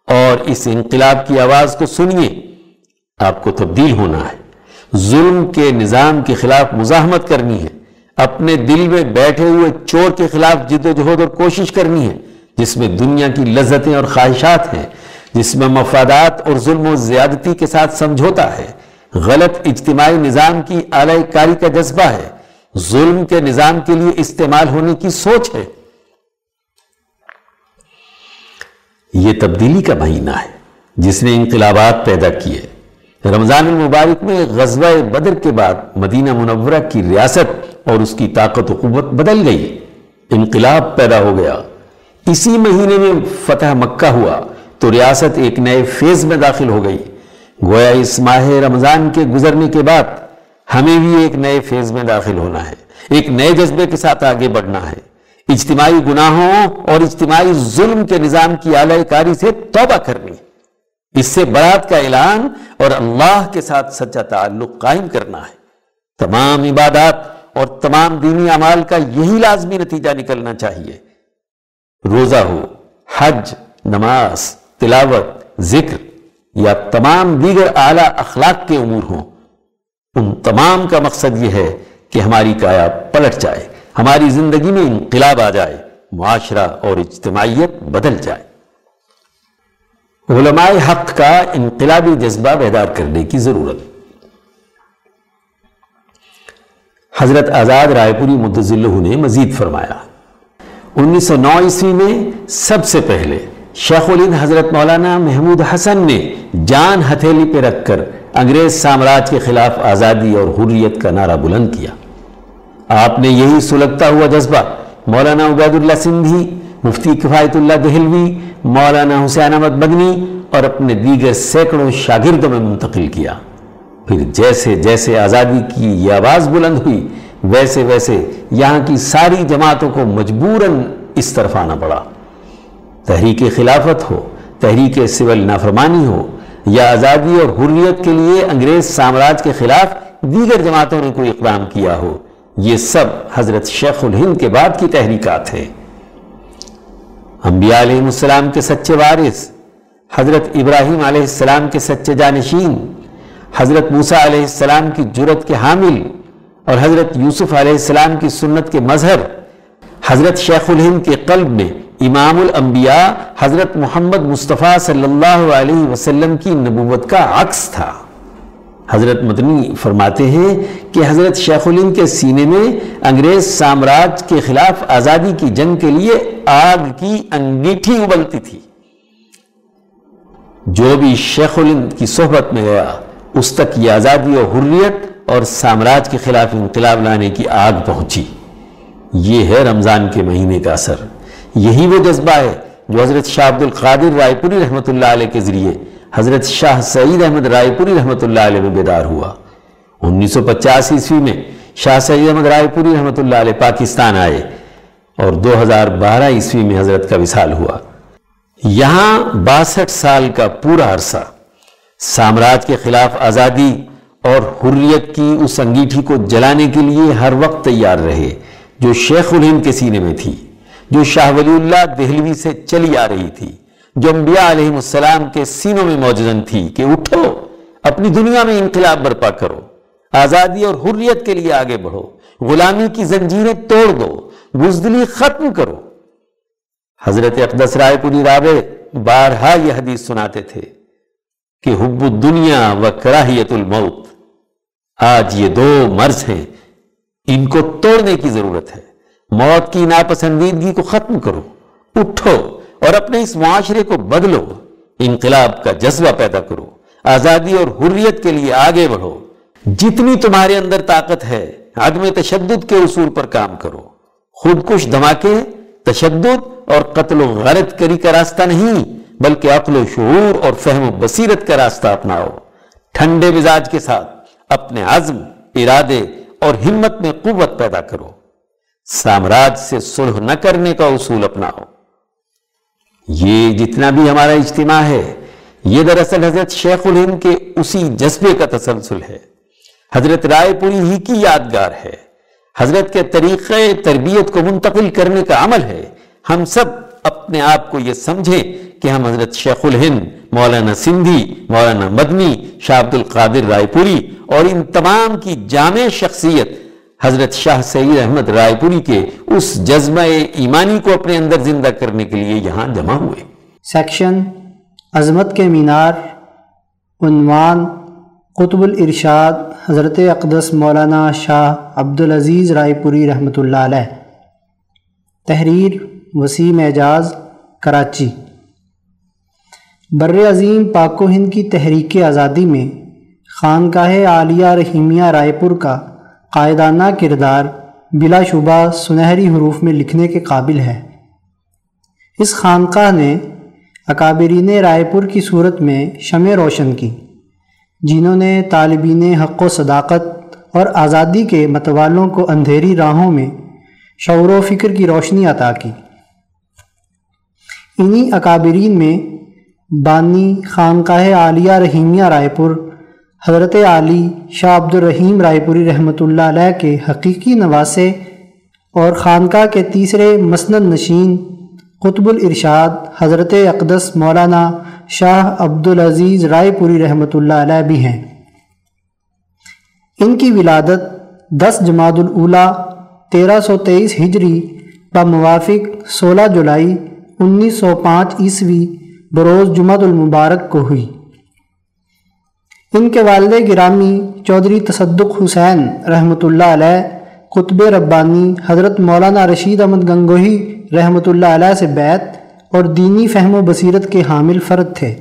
A: اور اس انقلاب کی آواز کو سنیے، آپ کو تبدیل ہونا ہے۔ ظلم کے نظام کے خلاف مزاحمت کرنی ہے۔ اپنے دل میں بیٹھے ہوئے چور کے خلاف جد و جہد اور کوشش کرنی ہے، جس میں دنیا کی لذتیں اور خواہشات ہیں، جس میں مفادات اور ظلم و زیادتی کے ساتھ سمجھوتا ہے۔ غلط اجتماعی نظام کی اعلی کاری کا جذبہ ہے۔ ظلم کے نظام کے لیے استعمال ہونے کی سوچ ہے۔ یہ تبدیلی کا مہینہ ہے، جس نے انقلابات پیدا کیے۔ رمضان المبارک میں غزوہ بدر کے بعد مدینہ منورہ کی ریاست اور اس کی طاقت و قوت بدل گئی۔ انقلاب پیدا ہو گیا۔ اسی مہینے میں فتح مکہ ہوا، تو ریاست ایک نئے فیز میں داخل ہو گئی۔ گویا اس ماہ رمضان کے گزرنے کے بعد ہمیں بھی ایک نئے فیز میں داخل ہونا ہے، ایک نئے جذبے کے ساتھ آگے بڑھنا ہے۔ اجتماعی گناہوں اور اجتماعی ظلم کے نظام کی اعلی کاری سے توبہ کرنی۔ اس سے برات کا اعلان اور اللہ کے ساتھ سچا تعلق قائم کرنا ہے۔ تمام عبادات اور تمام دینی اعمال کا یہی لازمی نتیجہ نکلنا چاہیے۔ روزہ ہو، حج، نماز، تلاوت، ذکر یا تمام دیگر اعلی اخلاق کے امور ہوں۔ ان تمام کا مقصد یہ ہے کہ ہماری کایا پلٹ جائے، ہماری زندگی میں انقلاب آ جائے، معاشرہ اور اجتماعیت بدل جائے۔ علماء حق کا انقلابی جذبہ بیدار کرنے کی ضرورت۔ حضرت آزاد رائے پوری مدضلہ نے مزید فرمایا، انیس سو نو عیسوی میں سب سے پہلے شیخ الہند حضرت مولانا محمود حسن نے جان ہتھیلی پہ رکھ کر انگریز سامراج کے خلاف آزادی اور حریت کا نعرہ بلند کیا۔ آپ نے یہی سلگتا ہوا جذبہ مولانا عبید اللہ سندھی، مفتی کفایت اللہ دہلوی، مولانا حسین احمد مدنی اور اپنے دیگر سینکڑوں شاگردوں میں منتقل کیا۔ پھر جیسے جیسے آزادی کی یہ آواز بلند ہوئی، ویسے ویسے یہاں کی ساری جماعتوں کو مجبوراً اس طرف آنا پڑا۔ تحریک خلافت ہو، تحریک سول نافرمانی ہو یا آزادی اور حریت کے لیے انگریز سامراج کے خلاف دیگر جماعتوں نے کوئی اقدام کیا ہو، یہ سب حضرت شیخ الہند کے بعد کی تحریکات ہیں۔ انبیاء علیہ السلام کے سچے وارث، حضرت ابراہیم علیہ السلام کے سچے جانشین، حضرت موسیٰ علیہ السلام کی جرت کے حامل اور حضرت یوسف علیہ السلام کی سنت کے مظہر، حضرت شیخ الہند کے قلب میں امام الانبیاء حضرت محمد مصطفیٰ صلی اللہ علیہ وسلم کی نبوت کا عکس تھا۔ حضرت مدنی فرماتے ہیں کہ حضرت شیخ الہند کے سینے میں انگریز سامراج کے خلاف آزادی کی جنگ کے لیے آگ کی انگیٹھی ابلتی تھی۔ جو بھی شیخ الہند کی صحبت میں گیا اس تک یہ آزادی اور حریت اور سامراج کے خلاف انقلاب لانے کی آگ پہنچی۔ یہ ہے رمضان کے مہینے کا اثر۔ یہی وہ جذبہ ہے جو حضرت شاہ عبد القادر رائے پوری رحمۃ اللہ علیہ کے ذریعے حضرت شاہ سعید احمد رائے پوری رحمۃ اللہ علیہ میں بیدار ہوا۔ انیس سو پچاس عیسوی میں شاہ سعید احمد رائے پوری رحمۃ اللہ علیہ پاکستان آئے اور دو ہزار بارہ عیسوی میں حضرت کا وصال ہوا۔ یہاں باسٹھ سال کا پورا عرصہ سامراج کے خلاف آزادی اور حریت کی اس انگیٹھی کو جلانے کے لیے ہر وقت تیار رہے جو شیخ الہند کے سینے میں تھی۔ جو شاہ ولی اللہ دہلوی سے چلی آ رہی تھی، جو انبیاء علیہ السلام کے سینوں میں موجزن تھی کہ اٹھو، اپنی دنیا میں انقلاب برپا کرو، آزادی اور حریت کے لیے آگے بڑھو، غلامی کی زنجیریں توڑ دو، بزدلی ختم کرو۔ حضرت اقدس رائے پوری رابع، بارہا یہ حدیث سناتے تھے کہ حب الدنیا و کراہیت الموت۔ آج یہ دو مرض ہیں، ان کو توڑنے کی ضرورت ہے۔ موت کی ناپسندیدگی کو ختم کرو، اٹھو اور اپنے اس معاشرے کو بدلو۔ انقلاب کا جذبہ پیدا کرو۔ آزادی اور حریت کے لیے آگے بڑھو۔ جتنی تمہارے اندر طاقت ہے، عدم تشدد کے اصول پر کام کرو۔ خودکش دھماکے، تشدد اور قتل و غرت کری کا راستہ نہیں، بلکہ عقل و شعور اور فہم و بصیرت کا راستہ اپناؤ۔ ٹھنڈے مزاج کے ساتھ اپنے عزم، ارادے اور ہمت میں قوت پیدا کرو۔ سامراج سے صلح نہ کرنے کا اصول اپناؤ یہ جتنا بھی ہمارا اجتماع ہے، یہ دراصل حضرت شیخ الہند کے اسی جذبے کا تسلسل ہے۔ حضرت رائے پوری ہی کی یادگار ہے۔ حضرت کے طریقے تربیت کو منتقل کرنے کا عمل ہے۔ ہم سب اپنے آپ کو یہ سمجھیں کہ ہم حضرت شیخ الہند، مولانا سندھی، مولانا مدنی، شاہ عبد القادر رائے پوری اور ان تمام کی جامع شخصیت حضرت شاہ سید احمد رائے پوری کے اس جذبہ ایمانی کو اپنے اندر زندہ کرنے کے لیے یہاں جمع ہوئے۔
B: سیکشن عظمت کے مینار عنوان قطب الارشاد حضرت اقدس مولانا شاہ عبدالعزیز رائے پوری رحمۃ اللہ علیہ۔ تحریر وسیم اعجاز کراچی۔ بر عظیم پاک و ہند کی تحریک آزادی میں خانقاہ عالیہ رحیمیہ رائے پور کا قائدانہ کردار بلا شبہ سنہری حروف میں لکھنے کے قابل ہے۔ اس خانقاہ نے اکابرین رائے پور کی صورت میں شمع روشن کی، جنہوں نے طالبین حق و صداقت اور آزادی کے متوالوں کو اندھیری راہوں میں شعور و فکر کی روشنی عطا کی۔ انہی اکابرین میں بانی خانقاہ عالیہ رحیمیہ رائے پور حضرت علی شاہ عبد الرحیم رائے پوری رحمۃ اللہ علیہ کے حقیقی نواسے اور خانقاہ کے تیسرے مسند نشین قطب الارشاد حضرت اقدس مولانا شاہ عبدالعزیز رائے پوری رحمۃ اللہ علیہ بھی ہیں۔ ان کی ولادت دس جماعت الاولا تیرہ سو تیئیس ہجری موافق سولہ جولائی انیس سو پانچ عیسوی بروز جمعۃ المبارک کو ہوئی۔ ان کے والد گرامی چودھری تصدق حسین رحمۃ اللہ علیہ، قطب ربانی حضرت مولانا رشید احمد گنگوہی رحمۃ اللہ علیہ سے بیت اور دینی فہم و بصیرت کے حامل فرد تھے۔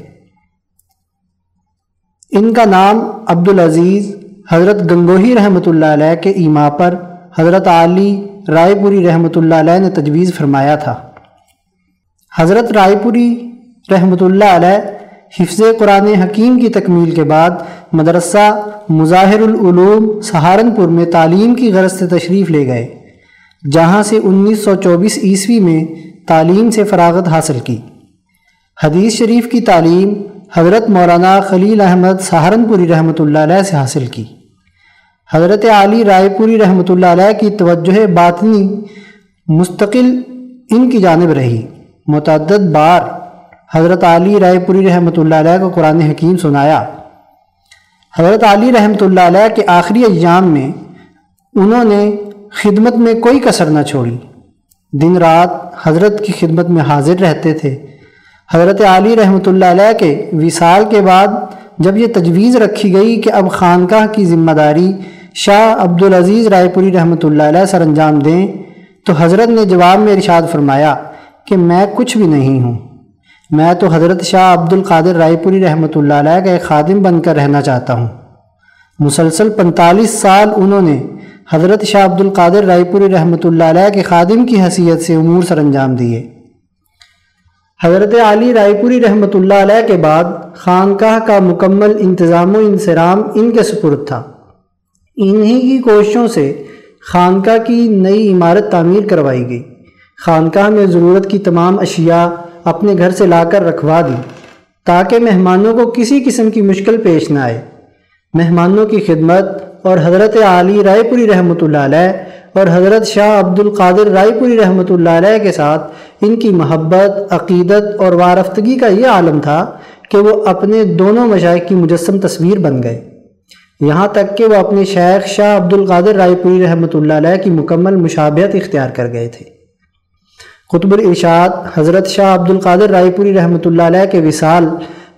B: ان کا نام عبدالعزیز حضرت گنگوہی رحمۃ اللہ علیہ کے ایما پر حضرت علی رائے پوری رحمۃ اللہ علیہ نے تجویز فرمایا تھا۔ حضرت رائے پوری رحمۃ اللہ علیہ حفظ قرآن حکیم کی تکمیل کے بعد مدرسہ مظاہر العلوم سہارنپور میں تعلیم کی غرض سے تشریف لے گئے، جہاں سے انیس سو چوبیس عیسوی میں تعلیم سے فراغت حاصل کی۔ حدیث شریف کی تعلیم حضرت مولانا خلیل احمد سہارنپوری رحمۃ اللہ علیہ سے حاصل کی۔ حضرت علی رائے پوری رحمۃ اللہ علیہ کی توجہ باطنی مستقل ان کی جانب رہی، متعدد بار حضرت علی رائے پوری رحمۃ اللہ علیہ کو قرآن حکیم سنایا۔ حضرت علی رحمۃ اللہ علیہ کے آخری ایام میں انہوں نے خدمت میں کوئی کثر نہ چھوڑی۔ دن رات حضرت کی خدمت میں حاضر رہتے تھے۔ حضرت علی رحمۃ اللہ علیہ کے وصال کے بعد جب یہ تجویز رکھی گئی کہ اب خانقاہ کی ذمہ داری شاہ عبدالعزیز رائے پوری رحمۃ اللہ علیہ سر انجام دیں تو حضرت نے جواب میں ارشاد فرمایا کہ میں کچھ بھی نہیں ہوں۔ میں تو حضرت شاہ عبد القادر رائے پوری رحمۃ اللہ علیہ کا ایک خادم بن کر رہنا چاہتا ہوں۔ مسلسل پنتالیس سال انہوں نے حضرت شاہ عبد القادر رائے پوری رحمۃ اللہ علیہ کے خادم کی حیثیت سے امور سر انجام دیے۔ حضرت علی رائے پوری رحمۃ اللہ علیہ کے بعد خانقاہ کا مکمل انتظام و انصرام ان کے سپرد تھا۔ انہی کی کوششوں سے خانقاہ کی نئی عمارت تعمیر کروائی گئی۔ خانقاہ میں ضرورت کی تمام اشیاء اپنے گھر سے لا کر رکھوا دی، تاکہ مہمانوں کو کسی قسم کی مشکل پیش نہ آئے۔ مہمانوں کی خدمت اور حضرت علی رائے پوری رحمۃ اللہ علیہ اور حضرت شاہ عبد القادر رائے پوری رحمۃ اللہ علیہ کے ساتھ ان کی محبت، عقیدت اور وارفتگی کا یہ عالم تھا کہ وہ اپنے دونوں مشائق کی مجسم تصویر بن گئے۔ یہاں تک کہ وہ اپنے شیخ شاہ عبد القادر رائے پوری رحمۃ اللہ علیہ کی مکمل مشابہت اختیار کر گئے تھے۔ قطب الارشاد حضرت شاہ عبد القادر رائے پوری رحمۃ اللہ علیہ کے وصال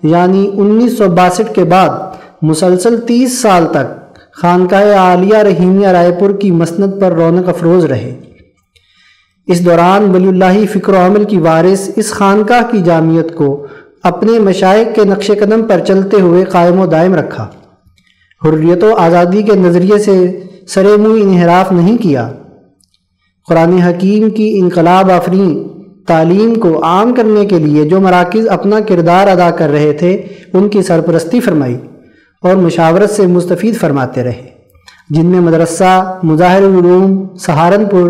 B: یعنی انیس سو باسٹھ کے بعد مسلسل تیس سال تک خانقاہ عالیہ رحیمیہ رائے پور کی مسند پر رونق افروز رہے۔ اس دوران ولی اللہ فکر و عمل کی وارث اس خانقاہ کی جامعت کو اپنے مشائق کے نقش قدم پر چلتے ہوئے قائم و دائم رکھا۔ حریت و آزادی کے نظریے سے سر منہ انحراف نہیں کیا۔ قرآن حکیم کی انقلاب آفرین تعلیم کو عام کرنے کے لیے جو مراکز اپنا کردار ادا کر رہے تھے، ان کی سرپرستی فرمائی اور مشاورت سے مستفید فرماتے رہے۔ جن میں مدرسہ، مظاہر العلوم، سہارنپور،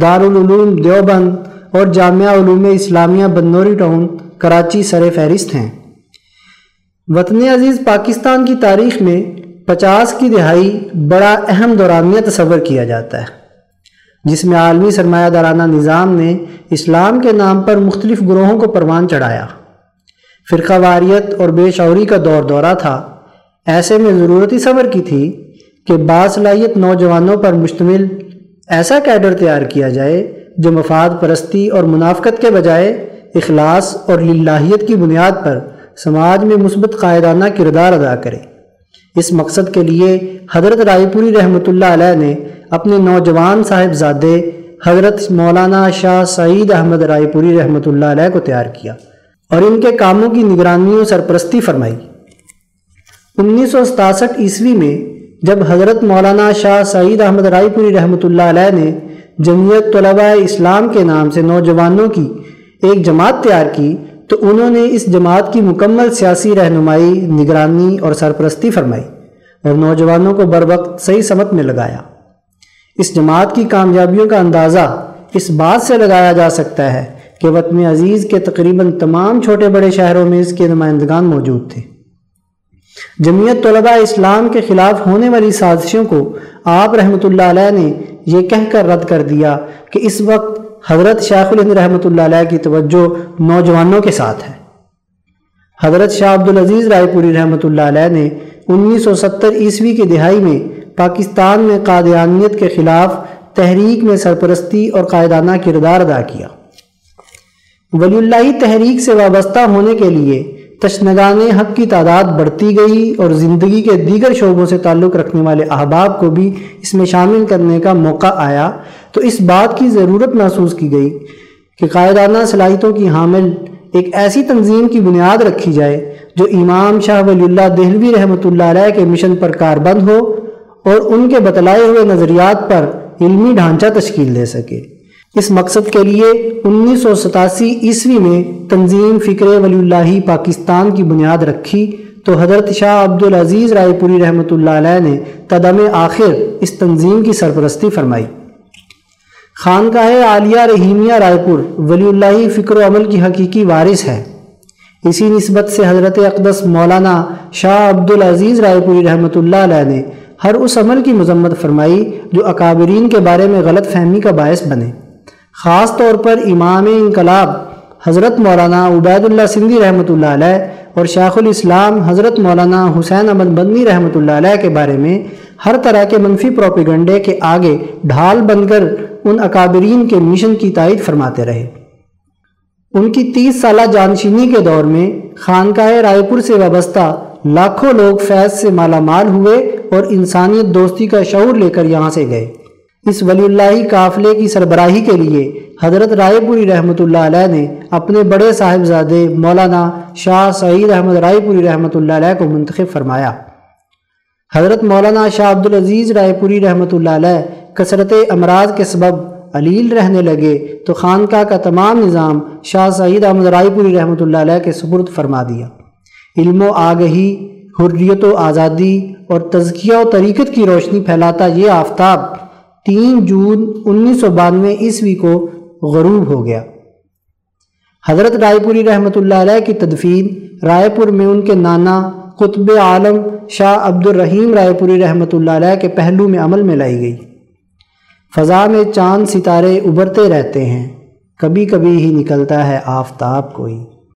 B: دارالعلوم، دیوبند اور جامعہ علوم اسلامیہ بنوری ٹاؤن، کراچی سر فہرست ہیں۔ وطن عزیز پاکستان کی تاریخ میں پچاس کی دہائی بڑا اہم دورانیہ تصور کیا جاتا ہے۔ جس میں عالمی سرمایہ دارانہ نظام نے اسلام کے نام پر مختلف گروہوں کو پروان چڑھایا۔ فرقہ واریت اور بے شعوری کا دور دورہ تھا۔ ایسے میں ضرورت صبر کی تھی کہ باصلاحیت نوجوانوں پر مشتمل ایسا کیڈر تیار کیا جائے جو مفاد پرستی اور منافقت کے بجائے اخلاص اور للہیت کی بنیاد پر سماج میں مثبت قائدانہ کردار ادا کرے۔ اس مقصد کے لیے حضرت رائے پوری رحمۃ اللہ علیہ نے اپنے نوجوان صاحب زادے حضرت مولانا شاہ سعید احمد رائے پوری رحمۃ اللہ علیہ کو تیار کیا اور ان کے کاموں کی نگرانی و سرپرستی فرمائی۔ انیس سو ستاسٹھ عیسوی میں جب حضرت مولانا شاہ سعید احمد رائے پوری رحمۃ اللہ علیہ نے جمعیت طلباء اسلام کے نام سے نوجوانوں کی ایک جماعت تیار کی، تو انہوں نے اس جماعت کی مکمل سیاسی رہنمائی، نگرانی اور سرپرستی فرمائی اور نوجوانوں کو بر وقت صحیح سمت میں لگایا۔ اس جماعت کی کامیابیوں کا اندازہ اس بات سے لگایا جا سکتا ہے کہ وطن عزیز کے تقریباً تمام چھوٹے بڑے شہروں میں اس کے نمائندگان موجود تھے۔ جمعیت طلباء اسلام کے خلاف ہونے والی سازشوں کو آپ رحمۃ اللہ علیہ نے یہ کہہ کر رد کر دیا کہ اس وقت حضرت شیخ الہند رحمۃ اللہ علیہ کی توجہ نوجوانوں کے ساتھ ہے۔ حضرت شاہ عبدالعزیز رائے پوری رحمۃ اللہ علیہ نے انیس سو ستر عیسوی کی دہائی میں پاکستان میں قادیانیت کے خلاف تحریک میں سرپرستی اور قائدانہ کردار ادا کیا۔ ولی اللہ تحریک سے وابستہ ہونے کے لیے تشنگان حق کی تعداد بڑھتی گئی اور زندگی کے دیگر شعبوں سے تعلق رکھنے والے احباب کو بھی اس میں شامل کرنے کا موقع آیا تو اس بات کی ضرورت محسوس کی گئی کہ قائدانہ صلاحیتوں کی حامل ایک ایسی تنظیم کی بنیاد رکھی جائے جو امام شاہ ولی اللہ دہلوی رحمۃ اللہ علیہ کے مشن پر کاربند ہو اور ان کے بتلائے ہوئے نظریات پر علمی ڈھانچہ تشکیل دے سکے۔ اس مقصد کے لیے انیس سو ستاسی عیسوی میں تنظیم فکر ولی اللہ پاکستان کی بنیاد رکھی تو حضرت شاہ عبدالعزیز رائے پوری رحمۃ اللہ علیہ نے قدم آخر اس تنظیم کی سرپرستی فرمائی۔ خانقاہ عالیہ رحیمیہ رائے پور ولی اللہ فکر و عمل کی حقیقی وارث ہے۔ اسی نسبت سے حضرت اقدس مولانا شاہ عبدالعزیز رائے پوری رحمۃ اللہ علیہ نے ہر اس عمل کی مذمت فرمائی جو اکابرین کے بارے میں غلط فہمی کا باعث بنے۔ خاص طور پر امام انقلاب حضرت مولانا عبید اللہ سندھی رحمۃ اللہ علیہ اور شیخ الاسلام حضرت مولانا حسین احمد بندی رحمۃ اللہ علیہ کے بارے میں ہر طرح کے منفی پروپیگنڈے کے آگے ڈھال بن کر ان اکابرین کے مشن کی تائید فرماتے رہے۔ ان کی تیس سالہ جانشینی کے دور میں خانقاہ رائے پور سے وابستہ لاکھوں لوگ فیض سے مالا مال ہوئے اور انسانیت دوستی کا شعور لے کر یہاں سے گئے۔ اس ولی اللہ قافلے کی سربراہی کے لیے حضرت رائے پوری رحمۃ اللہ علیہ نے اپنے بڑے صاحبزادے مولانا شاہ سعید احمد رائے پوری رحمۃ اللہ علیہ کو منتخب فرمایا۔ حضرت مولانا شاہ عبدالعزیز رائے پوری رحمۃ اللہ علیہ کثرت امراض کے سبب علیل رہنے لگے تو خانقاہ کا تمام نظام شاہ سعید احمد رائے پوری رحمۃ اللہ علیہ کے سپرد فرما دیا۔ علم و آگہی، حریت و آزادی اور تزکیہ و طریقت کی روشنی پھیلاتا یہ آفتاب تین جون انیس سو بانوے عیسوی کو غروب ہو گیا۔ حضرت رائے پوری رحمۃ اللہ علیہ کی تدفین رائے پور میں ان کے نانا قطب عالم شاہ عبد الرحیم رائے پوری رحمۃ اللہ علیہ کے پہلو میں عمل میں لائی گئی۔ فضا میں چاند ستارے ابھرتے رہتے ہیں، کبھی کبھی ہی نکلتا ہے آفتاب کوئی۔